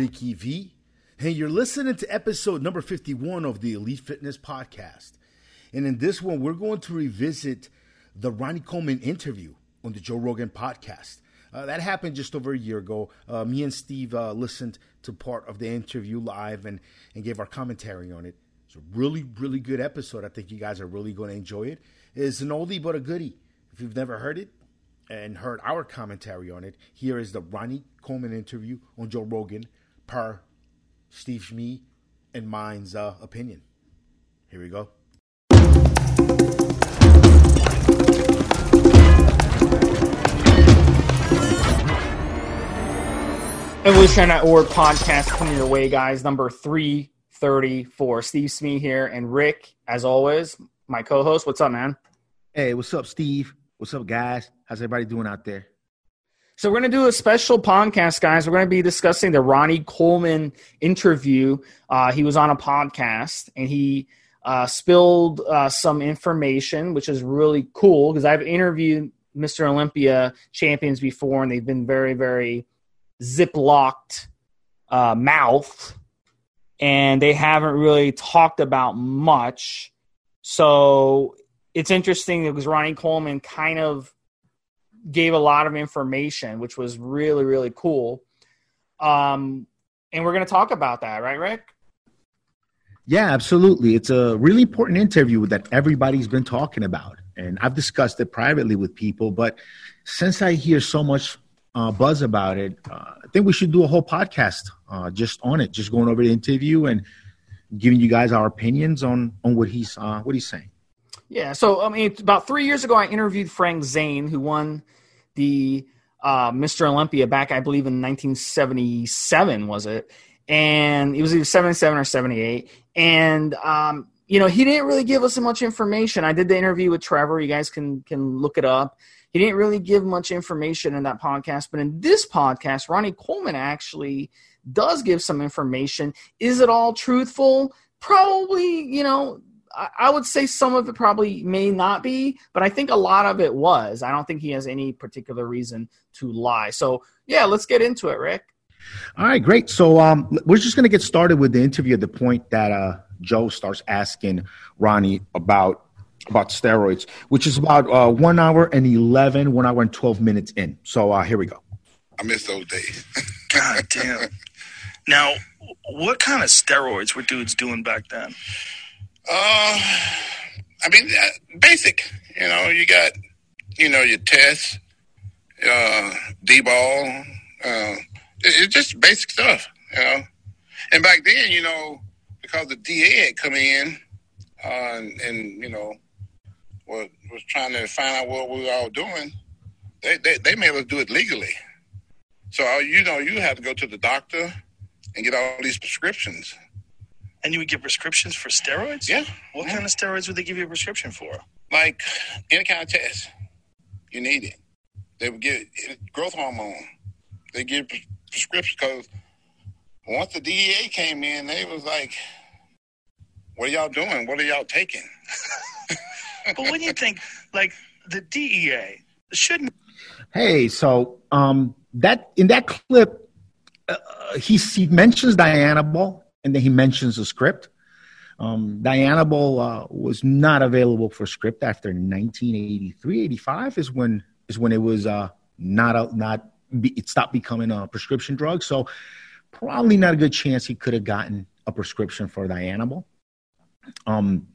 Ricky V, and you're listening to episode number 51 of the Elite Fitness Podcast. And in this one, we're going to revisit the Ronnie Coleman interview on the Joe Rogan podcast. Uh, that happened just over a year ago. Uh, me and Steve uh, listened to part of the interview live and, and gave our commentary on it. It's a really, really good episode. I think you guys are really going to enjoy it. It's an oldie but a goodie. If you've never heard it and heard our commentary on it, here is the Ronnie Coleman interview on Joe Rogan per Steve Schmee and mine's uh, opinion. Here we go. Evolution Network podcast coming your way, guys. Number 334. Steve Smee here and Rick, as always, my co host. What's up, man? Hey, what's up, Steve? What's up, guys? How's everybody doing out there? So, we're going to do a special podcast, guys. We're going to be discussing the Ronnie Coleman interview. Uh, he was on a podcast and he uh, spilled uh, some information, which is really cool because I've interviewed Mr. Olympia champions before and they've been very, very ziplocked uh, mouth, and they haven't really talked about much. So it's interesting because Ronnie Coleman kind of gave a lot of information, which was really really cool. Um, and we're going to talk about that, right, Rick? Yeah, absolutely. It's a really important interview that everybody's been talking about. And I've discussed it privately with people, but since I hear so much uh, buzz about it. Uh, I think we should do a whole podcast uh, just on it, just going over the interview and giving you guys our opinions on on what he's uh, what he's saying. Yeah, so I mean, about three years ago, I interviewed Frank Zane, who won the uh, Mr. Olympia back, I believe, in 1977, was it? And it was either 77 or 78. And um, you know, he didn't really give us much information. I did the interview with Trevor. You guys can can look it up. He didn't really give much information in that podcast, but in this podcast, Ronnie Coleman actually does give some information. Is it all truthful? Probably, you know, I would say some of it probably may not be, but I think a lot of it was. I don't think he has any particular reason to lie. So, yeah, let's get into it, Rick. All right, great. So, um, we're just going to get started with the interview at the point that uh, Joe starts asking Ronnie about about steroids, which is about uh, one hour and 11, one hour and 12 minutes in. So uh, here we go. I miss those days. God damn. Now, what kind of steroids were dudes doing back then? Uh, I mean, uh, basic. You know, you got, you know, your tests, uh, D-bol. Uh, it, it's just basic stuff, you know. And back then, you know, because the DA had come in, uh, and, and, you know, was, was trying to find out what we were all doing, they, they, they made us do it legally. So, uh, you know, you had to go to the doctor and get all these prescriptions. And you would get prescriptions for steroids? Yeah. What yeah. kind of steroids would they give you a prescription for? Like any kind of test. You need it. They would get growth hormone. They give prescriptions because once the DEA came in, they was like, what are y'all doing? What are y'all taking? but when you think like the DEA shouldn't. Hey, so um, that in that clip, uh, he he mentions Dianabol and then he mentions the script. Um, Dianabol uh, was not available for script after 1983, 85 is when is when it was uh, not a, not be, it stopped becoming a prescription drug. So probably not a good chance he could have gotten a prescription for Dianabol. Um,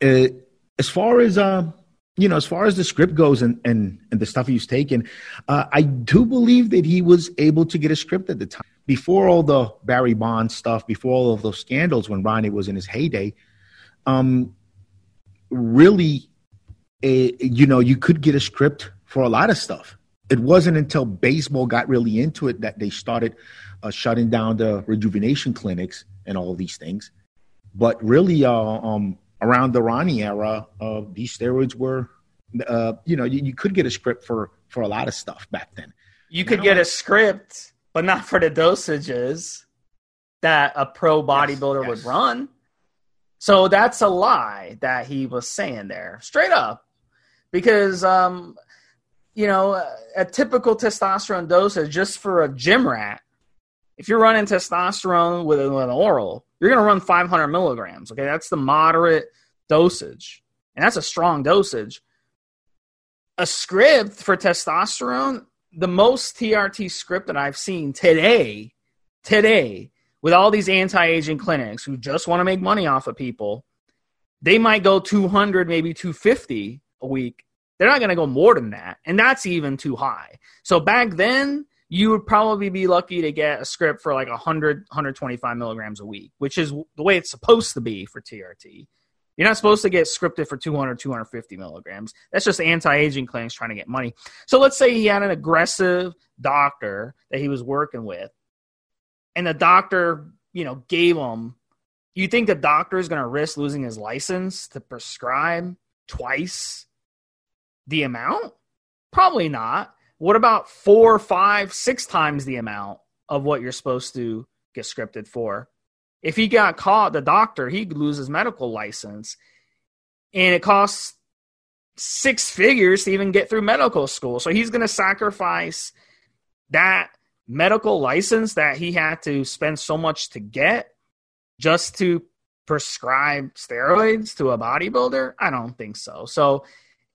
it, as far as uh, you know, as far as the script goes and and, and the stuff he's taken, uh, I do believe that he was able to get a script at the time before all the Barry Bonds stuff, before all of those scandals when Ronnie was in his heyday. Um, really, a, you know, you could get a script for a lot of stuff. It wasn't until baseball got really into it that they started uh, shutting down the rejuvenation clinics and all of these things. But really, uh, um, around the Ronnie era, uh, these steroids were, uh, you know, you, you, could get a script for for a lot of stuff back then. You could now, get a script, but not for the dosages that a pro bodybuilder yes, yes. would run. So that's a lie that he was saying there, straight up, because um, you know a typical testosterone dosage just for a gym rat if you're running testosterone with, with an oral, you're going to run 500 milligrams. Okay, that's the moderate dosage, and that's a strong dosage. A script for testosterone, the most TRT script that I've seen today, today, with all these anti-aging clinics who just want to make money off of people, they might go 200, maybe 250 a week. They're not going to go more than that, and that's even too high. So back then, you would probably be lucky to get a script for like 100 125 milligrams a week which is the way it's supposed to be for trt you're not supposed to get scripted for 200 250 milligrams. That's just anti-aging clinics trying to get money. So let's say he had an aggressive doctor that he was working with and the doctor you know gave him you think the doctor is going to risk losing his license to prescribe twice the amount? Probably not what about four, five, six times the amount of what you're supposed to get scripted for? If he got caught, the doctor, he'd lose his medical license. And it costs six figures to even get through medical school. So he's going to sacrifice that medical license that he had to spend so much to get just to prescribe steroids to a bodybuilder? I don't think so. So,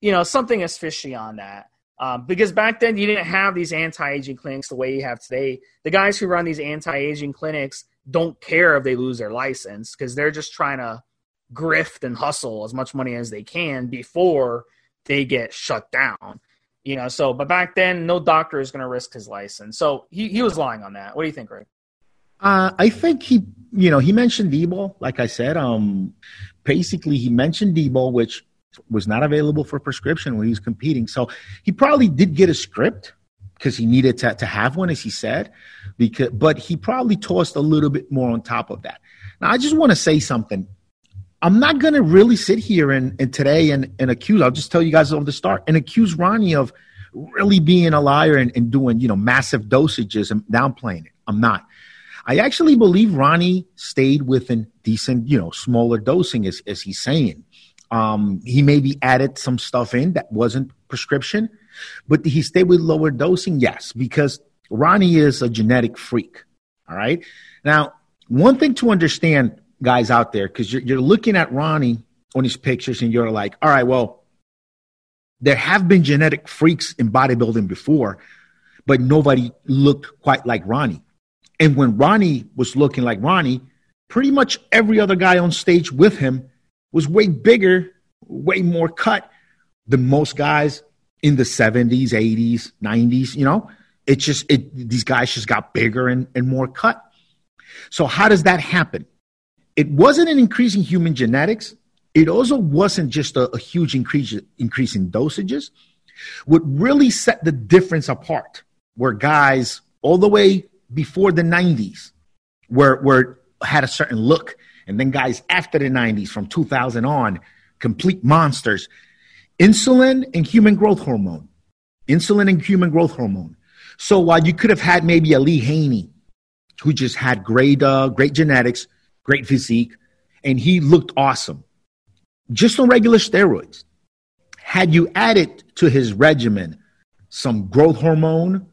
you know, something is fishy on that. Um, because back then you didn't have these anti-aging clinics the way you have today. The guys who run these anti-aging clinics don't care if they lose their license because they're just trying to grift and hustle as much money as they can before they get shut down. You know, so but back then no doctor is going to risk his license. So he, he was lying on that. What do you think, Greg? Uh, I think he, you know, he mentioned Debo. Like I said, um, basically he mentioned Debo, which was not available for prescription when he was competing. So he probably did get a script because he needed to, to have one, as he said. Because, but he probably tossed a little bit more on top of that. Now, I just want to say something. I'm not going to really sit here and, and today and, and accuse, I'll just tell you guys from the start, and accuse Ronnie of really being a liar and, and doing, you know, massive dosages and downplaying it. I'm not. I actually believe Ronnie stayed within decent, you know, smaller dosing, as, as he's saying. Um, he maybe added some stuff in that wasn't prescription, but he stayed with lower dosing? Yes, because Ronnie is a genetic freak. All right. Now, one thing to understand, guys out there, because you're, you're looking at Ronnie on his pictures and you're like, all right, well, there have been genetic freaks in bodybuilding before, but nobody looked quite like Ronnie. And when Ronnie was looking like Ronnie, pretty much every other guy on stage with him was way bigger, way more cut than most guys in the 70s, 80s, 90s, you know? It just it these guys just got bigger and, and more cut. So how does that happen? It wasn't an increase in human genetics. It also wasn't just a, a huge increase, increase in dosages. What really set the difference apart were guys all the way before the 90s were, were had a certain look and then guys after the 90s from 2000 on, complete monsters. Insulin and human growth hormone. Insulin and human growth hormone. So while you could have had maybe a Lee Haney who just had great, uh, great genetics, great physique, and he looked awesome, just on regular steroids. Had you added to his regimen some growth hormone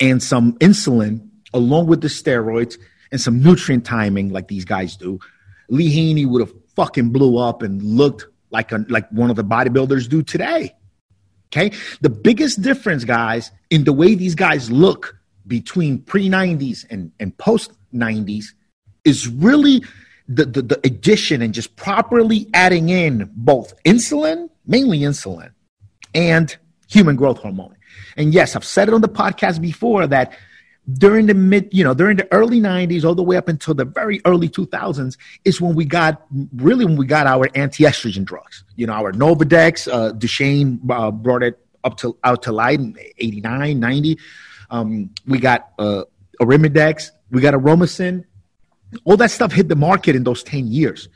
and some insulin along with the steroids and some nutrient timing like these guys do, Lee Haney would have fucking blew up and looked like a, like one of the bodybuilders do today. Okay, the biggest difference, guys, in the way these guys look between pre '90s and and post '90s is really the, the the addition and just properly adding in both insulin, mainly insulin, and human growth hormone. And yes, I've said it on the podcast before that during the mid, you know, during the early 90s, all the way up until the very early 2000s, is when we got really when we got our anti estrogen drugs. You know, our Nolvadex, uh, Duchaine uh, brought it up to out to light in 89, 90. Um, we got uh, Arimidex, we got Aromasin. All that stuff hit the market in those 10 years.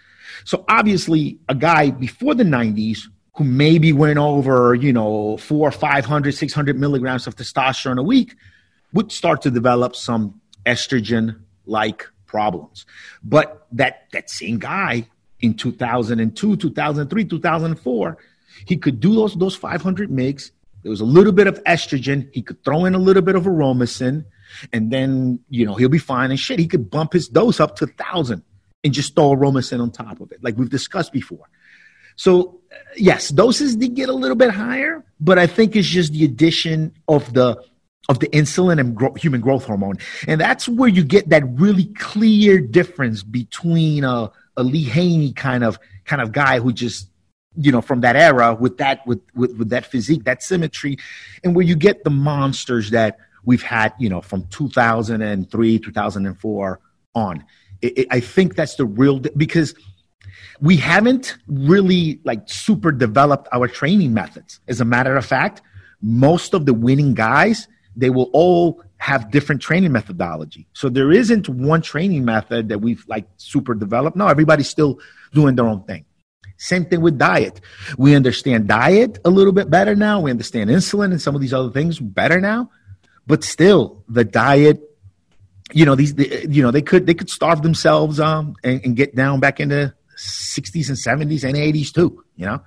So obviously, a guy before the 90s who maybe went over, you know, four, 500, 600 milligrams of testosterone a week would start to develop some estrogen like problems. But that, that same guy in 2002, 2003, 2004, he could do those, those 500 mgs. There was a little bit of estrogen. He could throw in a little bit of aromasin. and then you know he'll be fine and shit. He could bump his dose up to thousand and just throw Aromasin on top of it, like we've discussed before. So yes, doses did get a little bit higher, but I think it's just the addition of the of the insulin and gro- human growth hormone, and that's where you get that really clear difference between a, a Lee Haney kind of kind of guy who just you know from that era with that with, with with that physique, that symmetry, and where you get the monsters that we've had, you know, from 2003, 2004 on. It, it, I think that's the real because we haven't really like super developed our training methods. As a matter of fact, most of the winning guys, they will all have different training methodology. So there isn't one training method that we've like super developed. No, everybody's still doing their own thing. Same thing with diet. We understand diet a little bit better now. We understand insulin and some of these other things better now. But still, the diet, you know, these, the, you know, they could they could starve themselves um and, and get down back into 60s and 70s and 80s too. You know,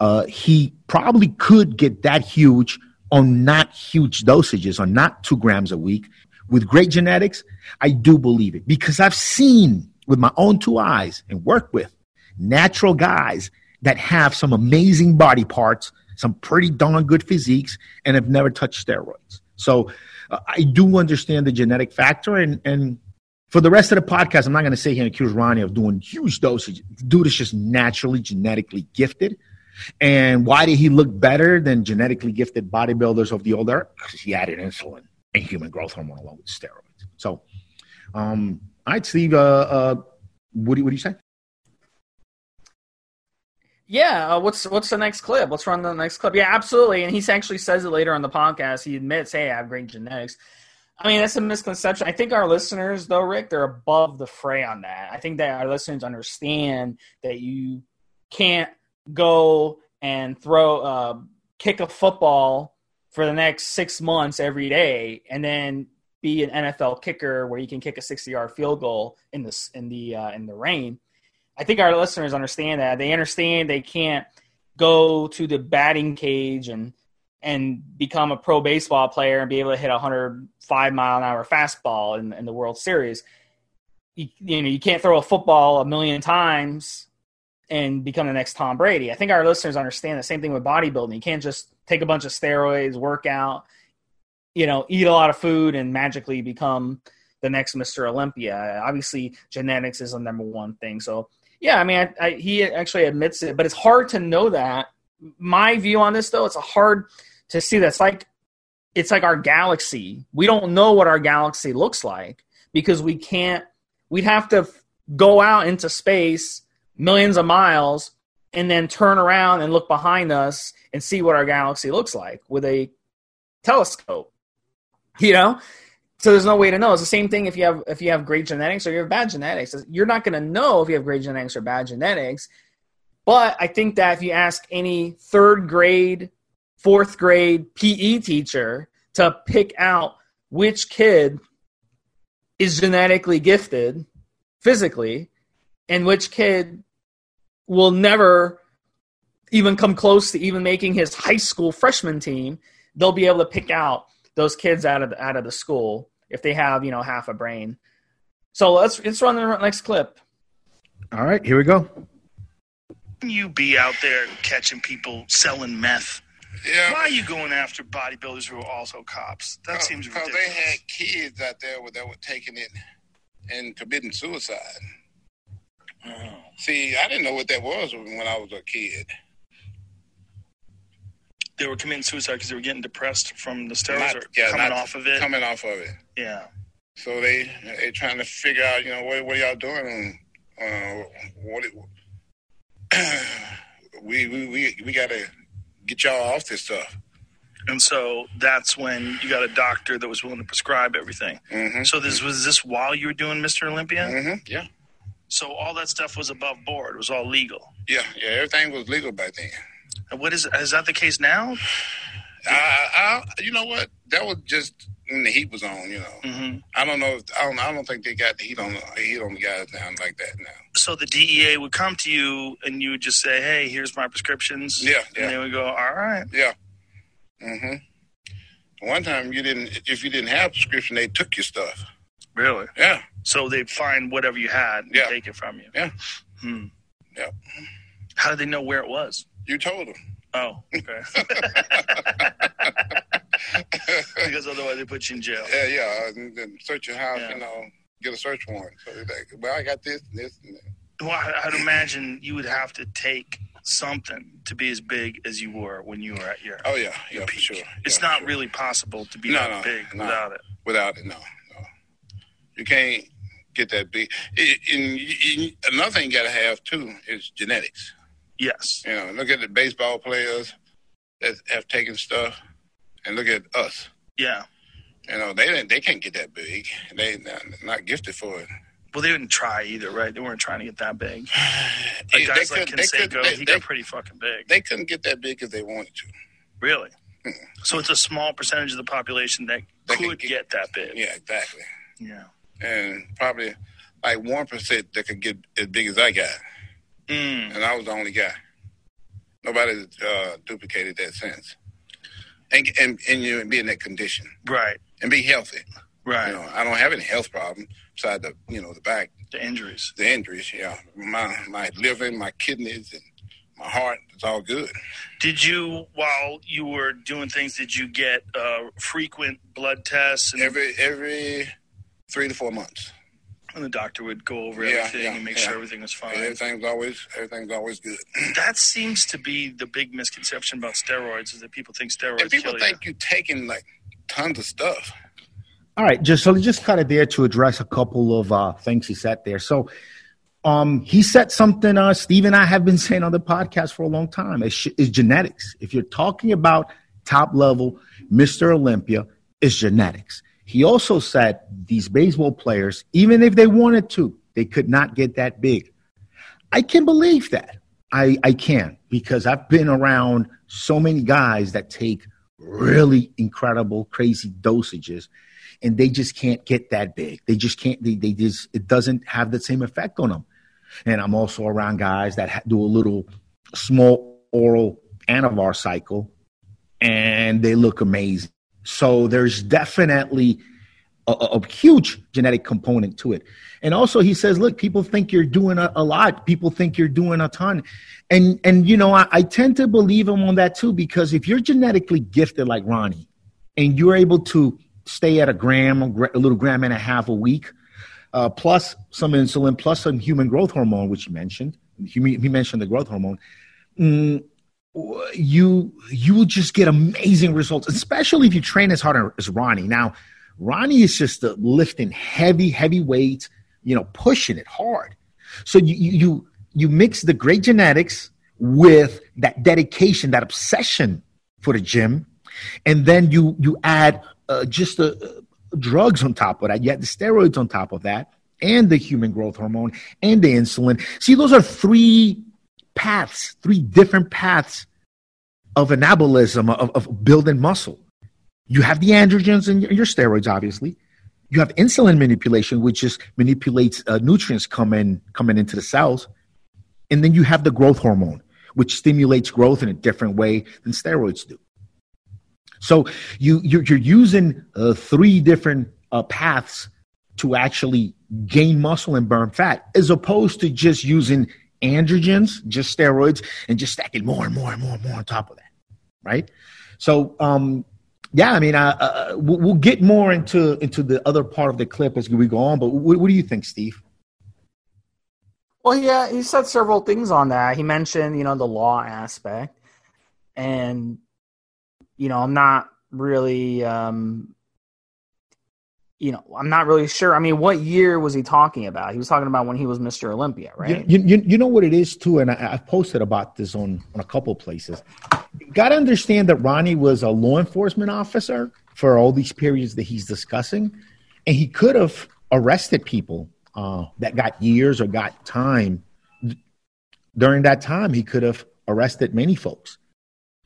uh, he probably could get that huge on not huge dosages, on not two grams a week. With great genetics, I do believe it because I've seen with my own two eyes and worked with natural guys that have some amazing body parts, some pretty darn good physiques, and have never touched steroids. So uh, I do understand the genetic factor. And, and for the rest of the podcast, I'm not going to sit here and accuse Ronnie of doing huge dosage. dude is just naturally genetically gifted. And why did he look better than genetically gifted bodybuilders of the older? Because he added insulin and human growth hormone along with steroids. So, um, all right, Steve, uh, uh, what, do, what do you say? Yeah, uh, what's what's the next clip? Let's run the next clip. Yeah, absolutely. And he actually says it later on the podcast. He admits, "Hey, I have great genetics." I mean, that's a misconception. I think our listeners, though, Rick, they're above the fray on that. I think that our listeners understand that you can't go and throw, uh, kick a football for the next six months every day, and then be an NFL kicker where you can kick a sixty-yard field goal in the in the uh, in the rain. I think our listeners understand that. They understand they can't go to the batting cage and and become a pro baseball player and be able to hit a 105 mile an hour fastball in, in the World Series. You, you know, you can't throw a football a million times and become the next Tom Brady. I think our listeners understand the same thing with bodybuilding. You can't just take a bunch of steroids, work out, you know, eat a lot of food and magically become the next Mr. Olympia. Obviously, genetics is the number one thing. So yeah, I mean, I, I, he actually admits it, but it's hard to know that. My view on this, though, it's hard to see. That's like it's like our galaxy. We don't know what our galaxy looks like because we can't. We'd have to go out into space millions of miles and then turn around and look behind us and see what our galaxy looks like with a telescope. You know, so there's no way to know. It's the same thing if you have if you have great genetics or you have bad genetics. You're not going to know if you have great genetics or bad genetics. But I think that if you ask any third grade, fourth grade PE teacher to pick out which kid is genetically gifted physically and which kid will never even come close to even making his high school freshman team, they'll be able to pick out those kids out of the, out of the school if they have you know half a brain. So let's let's run the next clip. All right, here we go. You be out there catching people selling meth. Yeah. Why are you going after bodybuilders who are also cops? That Oh, seems oh, Because ridiculous. they had kids out there that were taking it and committing suicide. Oh. See, I didn't know what that was when I was a kid. They were committing suicide because they were getting depressed from the steroids Not- or yeah, coming not off of it. Coming off of it. yeah. So they they trying to figure out, you know, what what y'all doing? Uh, what it, we we we we got to get y'all off this stuff. And so that's when you got a doctor that was willing to prescribe everything. hmm So this was this while you were doing Mr. Olympia? hmm Yeah, So all that stuff was above board. It was all legal. yeah, yeah. Everything was legal back then. And what is is that the case now? I, I, you know what? That was just when the heat was on. You know, hmm I don't know. If, I don't. I don't think they got the heat on the heat on the guys down like that now. So the DEA would come to you and you would just say, "Hey, here's my prescriptions." Yeah, yeah. And they would go, "All right." Yeah. hmm One time you didn't. If you didn't have prescription, they took your stuff. Really? Yeah. So they'd find whatever you had and Yeah. take it from you. Yeah. Hmm. Yeah. How did they know where it was? You told them. Oh, okay. because otherwise they put you in jail. Yeah, yeah. And then search your house. Yeah. You know, get a search warrant. So they're like, well, I got this and this and that. Well, I- I'd imagine you would have to take something to be as big as you were when you were at your, Oh yeah, yeah, for peak. sure. It's not sure. really possible to be No, that no, big no. without it. without it. No. You can't get that big. It, and you- another thing you got to have too is genetics. Yes. You know, look at the baseball players that have taken stuff, and look at us. Yeah. You know, they didn't, they can't get that big. They not, not gifted for it. Well, they didn't try either, right? They weren't trying to get that big. Like They guys like could- they could- Canseco, they- he they- got pretty fucking big. They couldn't get that big if they wanted to. Really? Mm. So it's a small percentage of the population that They could could get- get that big. Yeah, exactly. Yeah. And probably like one percent that could get as big as I got, Mm. and I was the only guy. Nobody uh, duplicated that since. And and and you be in that condition Right. and be healthy. Right. You know, I don't have any health problem besides the you know the back, The injuries. the injuries. Yeah, my my liver, my kidneys, and my heart. It's all good. Did you, while you were doing things, did you get uh, frequent blood tests? And, Every every three to four months. and the doctor would go over Yeah, everything yeah, and make yeah. sure everything was fine. Everything's always everything's always good. That seems to be the big misconception about steroids is that people think steroids and people kill think you're taking like tons of stuff. All right, just so just cut it there to address a couple of uh, things he said there. So, um, he said something. Uh, Steve and I have been saying on the podcast for a long time. It's, it's genetics. If you're talking about top level, Mister Olympia, it's genetics. He also said these baseball players, even if they wanted to, they could not get that big. I can believe that. I, I can because I've been around so many guys that take really incredible, crazy dosages and they just can't get that big. They just can't, they, they just, it doesn't have the same effect on them. And I'm also around guys that do a little small oral anavar cycle and they look amazing. So there's definitely a, a huge genetic component to it. And also he says, look, people think you're doing a, a lot. People think you're doing a ton. And, and, you know, I, I tend to believe him on that too, because if you're genetically gifted like Ronnie and you're able to stay at a gram, a, little gram and a half a week, uh, plus some insulin, plus some human growth hormone, which you mentioned. He, he mentioned the growth hormone. Mm, you you will just get amazing results, especially if you train as hard as Ronnie. Now, Ronnie is just lifting heavy, heavy weights, you know, pushing it hard. So you you you, you mix the great genetics with that dedication, that obsession for the gym, and then you you add uh, just the uh, drugs on top of that. You add the steroids on top of that, and the human growth hormone and the insulin. See, those are three paths, three different paths of anabolism of, of building muscle. You have the androgens and your, steroids, obviously. You have insulin manipulation, which just manipulates uh, nutrients coming coming into the cells, and then you have the growth hormone, which stimulates growth in a different way than steroids do. So you you're, you're using uh, three different uh, paths to actually gain muscle and burn fat, as opposed to just using androgens, just steroids, and just stacking more and more and more and more on top of that, right? So, um, yeah, I mean, uh, uh, we'll, we'll get more into into the other part of the clip as we go on. But what, what do you think, Steve? Well, yeah, he said several things on that. He mentioned, you know, the law aspect, and you know, I'm not really, um, you know, I'm not really sure. I mean, what year was he talking about? He was talking about when he was Mr. Olympia, right? You, you, you know what it is too, and I, I've posted about this on on a couple places. Got to understand that Ronnie was a law enforcement officer for all these periods that he's discussing, and he could have arrested people uh, that got years or got time. During that time, he could have arrested many folks,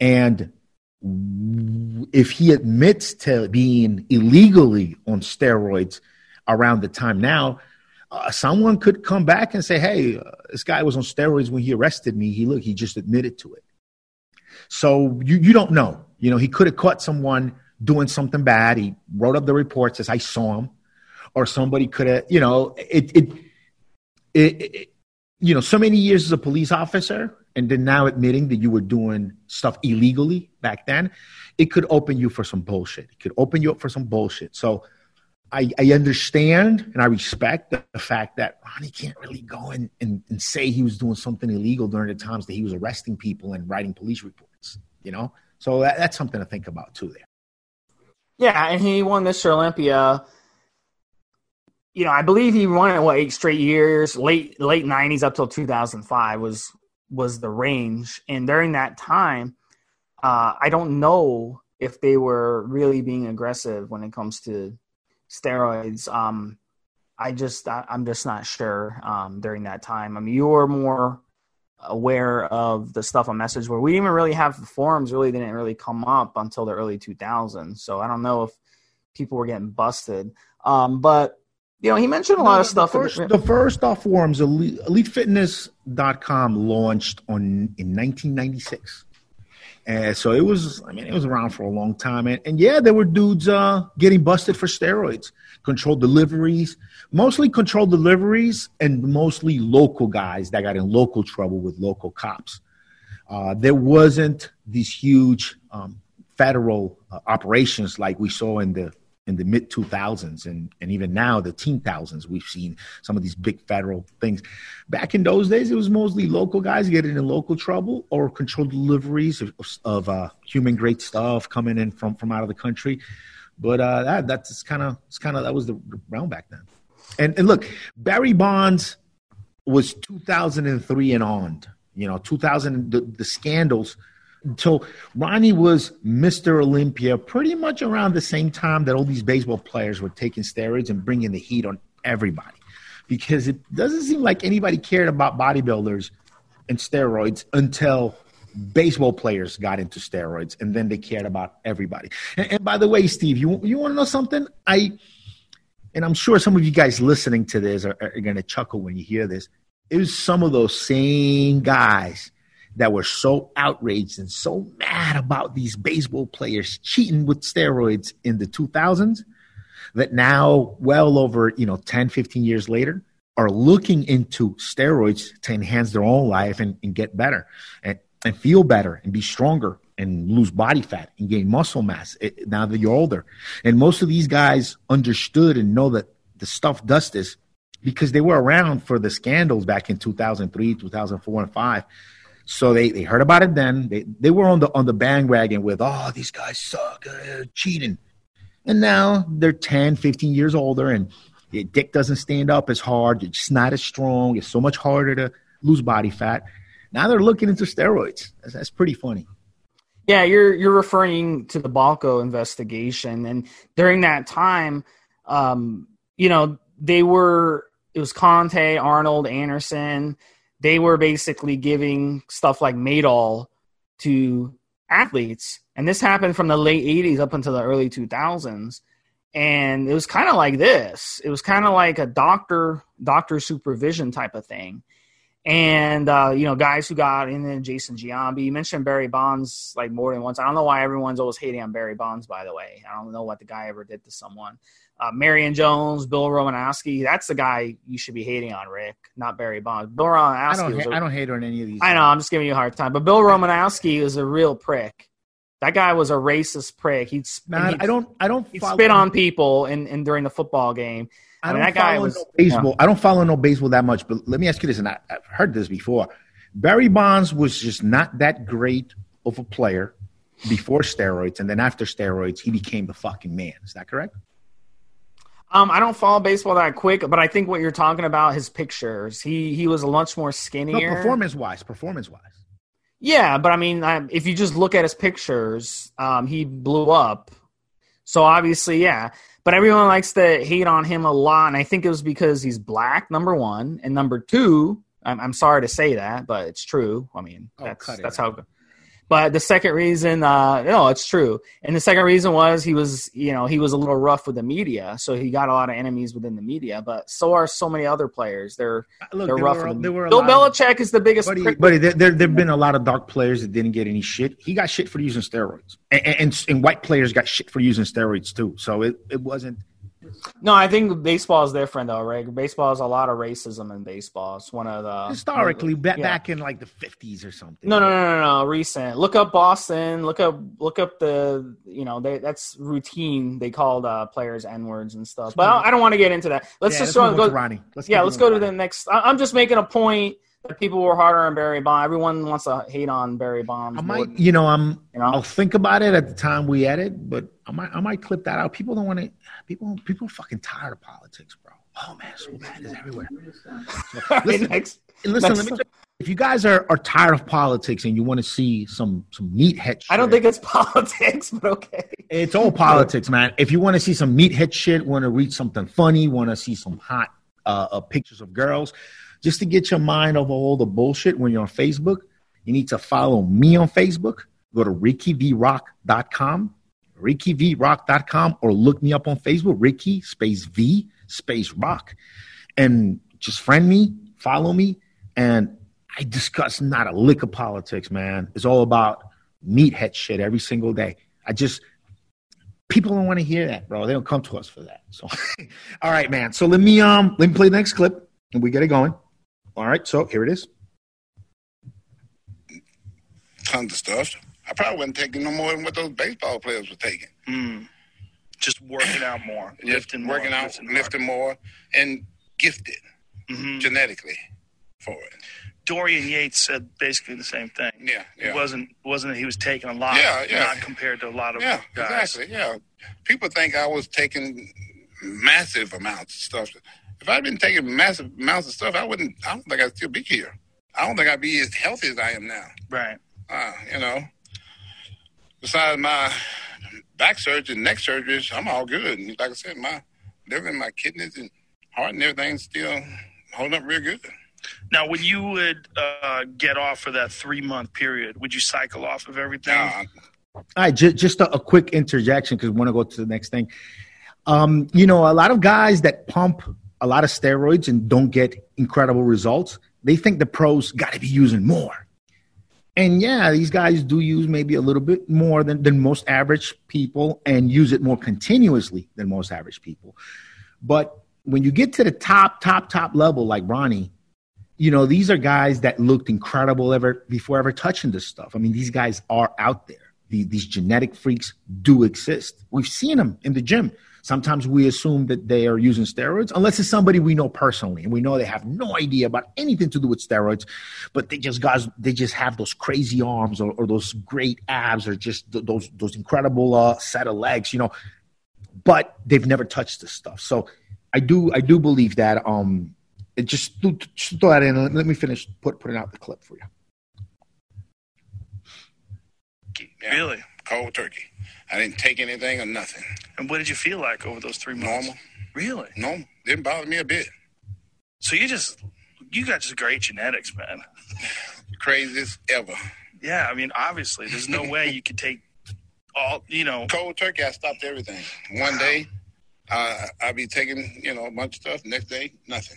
and if he admits to being illegally on steroids around the time now, uh, someone could come back and say, "Hey, uh, this guy was on steroids when he arrested me. He look, he just admitted to it." So you you don't know. You know, he could have caught someone doing something bad. He wrote up the report, says, I saw him. Or somebody could have, you know, it, it, it, it, you know, so many years as a police officer, and then now admitting that you were doing stuff illegally back then, it could open you for some bullshit. It could open you up for some bullshit. So I, I understand and I respect the, the, fact that Ronnie can't really go and, and, and say he was doing something illegal during the times that he was arresting people and writing police reports, you know? So that, that's something to think about too there. Yeah, and he won Mr. Olympia. You know, I believe he won it what eight straight years, late late nineties up till two thousand five was was the range. And during that time, uh, I don't know if they were really being aggressive when it comes to steroids. Um, I just I, am just not sure um, during that time. I mean, you were more aware of the stuff on message where we didn't even really have forums really didn't really come up until the early 2000s so i don't know if people were getting busted um, but you know he mentioned a lot of stuff the first, the first off forums elite, elitefitness.com launched on in 1996 and so it was i mean it was around for a long time. And, and yeah there were dudes uh, getting busted for steroids. Controlled deliveries, mostly controlled deliveries, and mostly local guys that got in local trouble with local cops. Uh, there wasn't these huge um, federal uh, operations like we saw in the in the mid 2000s and, and even now the teen thousands we've seen some of these big federal things back in those days it was mostly local guys getting in local trouble or controlled deliveries of, of uh, human grade stuff coming in from from out of the country but uh, that that's kind of it's kind of that was the round back then. And and look, Barry Bonds was 2003 and on. You know, 2000 the, the scandals. So Ronnie was Mr. Olympia pretty much around the same time that all these baseball players were taking steroids and bringing the heat on everybody, because it doesn't seem like anybody cared about bodybuilders and steroids until baseball players got into steroids and then they cared about everybody. And, and by the way, Steve, you you want to know something? I and I'm sure some of you guys listening to this are, are going to chuckle when you hear this. It was some of those same guys that were so outraged and so mad about these baseball players cheating with steroids in the 2000s that now well over you know 10 15 years later are looking into steroids to enhance their own life and, and get better and and feel better and be stronger and lose body fat and gain muscle mass eh, now that you're older. And most of these guys understood and know that the stuff does this because they were around for the scandals back in 2003, 2004, and 5. So they, they heard about it then. They, they were on the on the bandwagon with, oh, these guys suck, uh, cheating. And now they're 10, 15 years older and your dick doesn't stand up as hard. It's not as strong. It's so much harder to lose body fat. Now they're looking into steroids. That's, that's pretty funny. Yeah, you're you're referring to the Balco investigation, and during that time, um, you know, they were it was Conte, Arnold, Anderson. They were basically giving stuff like Madol to athletes, and this happened from the late '80s up until the early 2000s. And it was kind of like this. It was kind of like a doctor doctor supervision type of thing and uh, you know guys who got in Jason Giambi. You mentioned Barry Bonds like more than once. I don't know why everyone's always hating on Barry Bonds. By the way, I don't know what the guy ever did to someone. Uh, Marion Jones, Bill Romanowski. That's the guy you should be hating on, Rick, not Barry Bonds. Bill Romanowski. I don't, ha- a, I don't hate on any of these. I know. I'm just giving you a hard time. But Bill Romanowski is a real prick. That guy was a racist prick. He'd, nah, he'd I don't. I don't. He'd spit on people in, in during the football game. I, mean, that guy was no baseball. Know. I don't follow no baseball that much, but let me ask you this, and I, I've heard this before. Barry Bonds was just not that great of a player before steroids, and then after steroids, he became the fucking man. Is that correct? Um, I don't follow baseball that quick, but I think what you're talking about his pictures. He he was a much more skinnier. No, performance wise, performance wise. Yeah, but I mean, I, if you just look at his pictures, um, he blew up. So obviously, yeah. But everyone likes to hate on him a lot, and I think it was because he's black. Number one, and number two, I'm, I'm sorry to say that, but it's true. I mean, oh, that's that's how. But the second reason, uh, no, it's true. And the second reason was he was, you know, he was a little rough with the media, so he got a lot of enemies within the media. But so are so many other players. They're Look, they're rough. were- with the there were a Bill lot of- Belichick is the biggest. Buddy, prick- buddy there, there have been a lot of dark players that didn't get any shit. He got shit for using steroids, and, and, and white players got shit for using steroids too. So it, it wasn't. No, I think baseball is different though, right? Baseball is a lot of racism in baseball. It's one of the historically ba- yeah. back in like the 50s or something. No, no, no, no, no. Recent. Look up Boston. Look up, look up the. You know, they that's routine. They called uh, players n words and stuff. But I don't, I don't want to get into that. Let's Yeah, just let's go. to Ronnie. Let's yeah, let's go to the next. I, I'm just making a point that people were harder on Barry Bonds. Everyone wants to hate on Barry Bonds. I might, you know, I'm. You know? I'll think about it at the time we edit, but I might, I might clip that out. People don't want to. People, people are fucking tired of politics, bro. Oh man, so bad is everywhere. So, listen, Next- listen. next- Let me. Tell you, if you guys are, are tired of politics and you want to see some some meathead, shit, I don't think it's politics, but okay. It's all politics, man. If you want to see some meathead shit, want to read something funny, want to see some hot uh, uh, pictures of girls, just to get your mind off all the bullshit when you're on Facebook, you need to follow me on Facebook. Go to rickyvrock.com, rickyvrock.com, or look me up on Facebook, Ricky space V space rock, and just friend me, follow me, and I discuss not a lick of politics, man. It's all about meathead shit every single day. I just people don't want to hear that, bro. They don't come to us for that. So, all right, man. So let me um let me play the next clip and we get it going. All right, so here it is. Tons of stuff. I probably wasn't taking no more than what those baseball players were taking. Mm. Just working out more, lifting more, working out, lifting, lifting, more, and gifted hmm genetically for it. Dorian Yates said basically the same thing. Yeah, yeah. It wasn't wasn't that he was taking a lot, Yeah, yeah. not compared to a lot of Yeah, guys. exactly. Yeah, people think I was taking massive amounts of stuff. If I'd been taking massive amounts of stuff, I wouldn't. I don't think I'd still be here. I don't think I'd be as healthy as I am now. Right. Uh, you know, besides my back surgery, and neck surgeries, I'm all good. And like I said, my liver, and my kidneys, and heart, and everything's still holding up real good. Now, when you would uh, get off for that three month period, would you cycle off of everything? Now, All right, just, just a, a quick interjection because we want to go to the next thing. Um, you know, a lot of guys that pump a lot of steroids and don't get incredible results, they think the pros got to be using more. And yeah, these guys do use maybe a little bit more than, than most average people and use it more continuously than most average people. But when you get to the top, top, top level like Ronnie, you know, these are guys that looked incredible ever before ever touching this stuff. I mean, these guys are out there. The, these genetic freaks do exist. We've seen them in the gym. Sometimes we assume that they are using steroids, unless it's somebody we know personally, and we know they have no idea about anything to do with steroids, but they just guys they just have those crazy arms or, or those great abs or just th- those those incredible uh, set of legs, you know. But they've never touched this stuff, so I do I do believe that. Um, it just, just throw that in. Let me finish put putting out the clip for you. Really? Cold turkey. I didn't take anything or nothing. And what did you feel like over those three months? Normal. Really? No, didn't bother me a bit. So you just you got just great genetics, man. Craziest ever. Yeah, I mean, obviously, there's no way you could take all. You know, Cold turkey, I stopped everything. One day, uh, I'd be taking, you know, a bunch of stuff. Next day, nothing.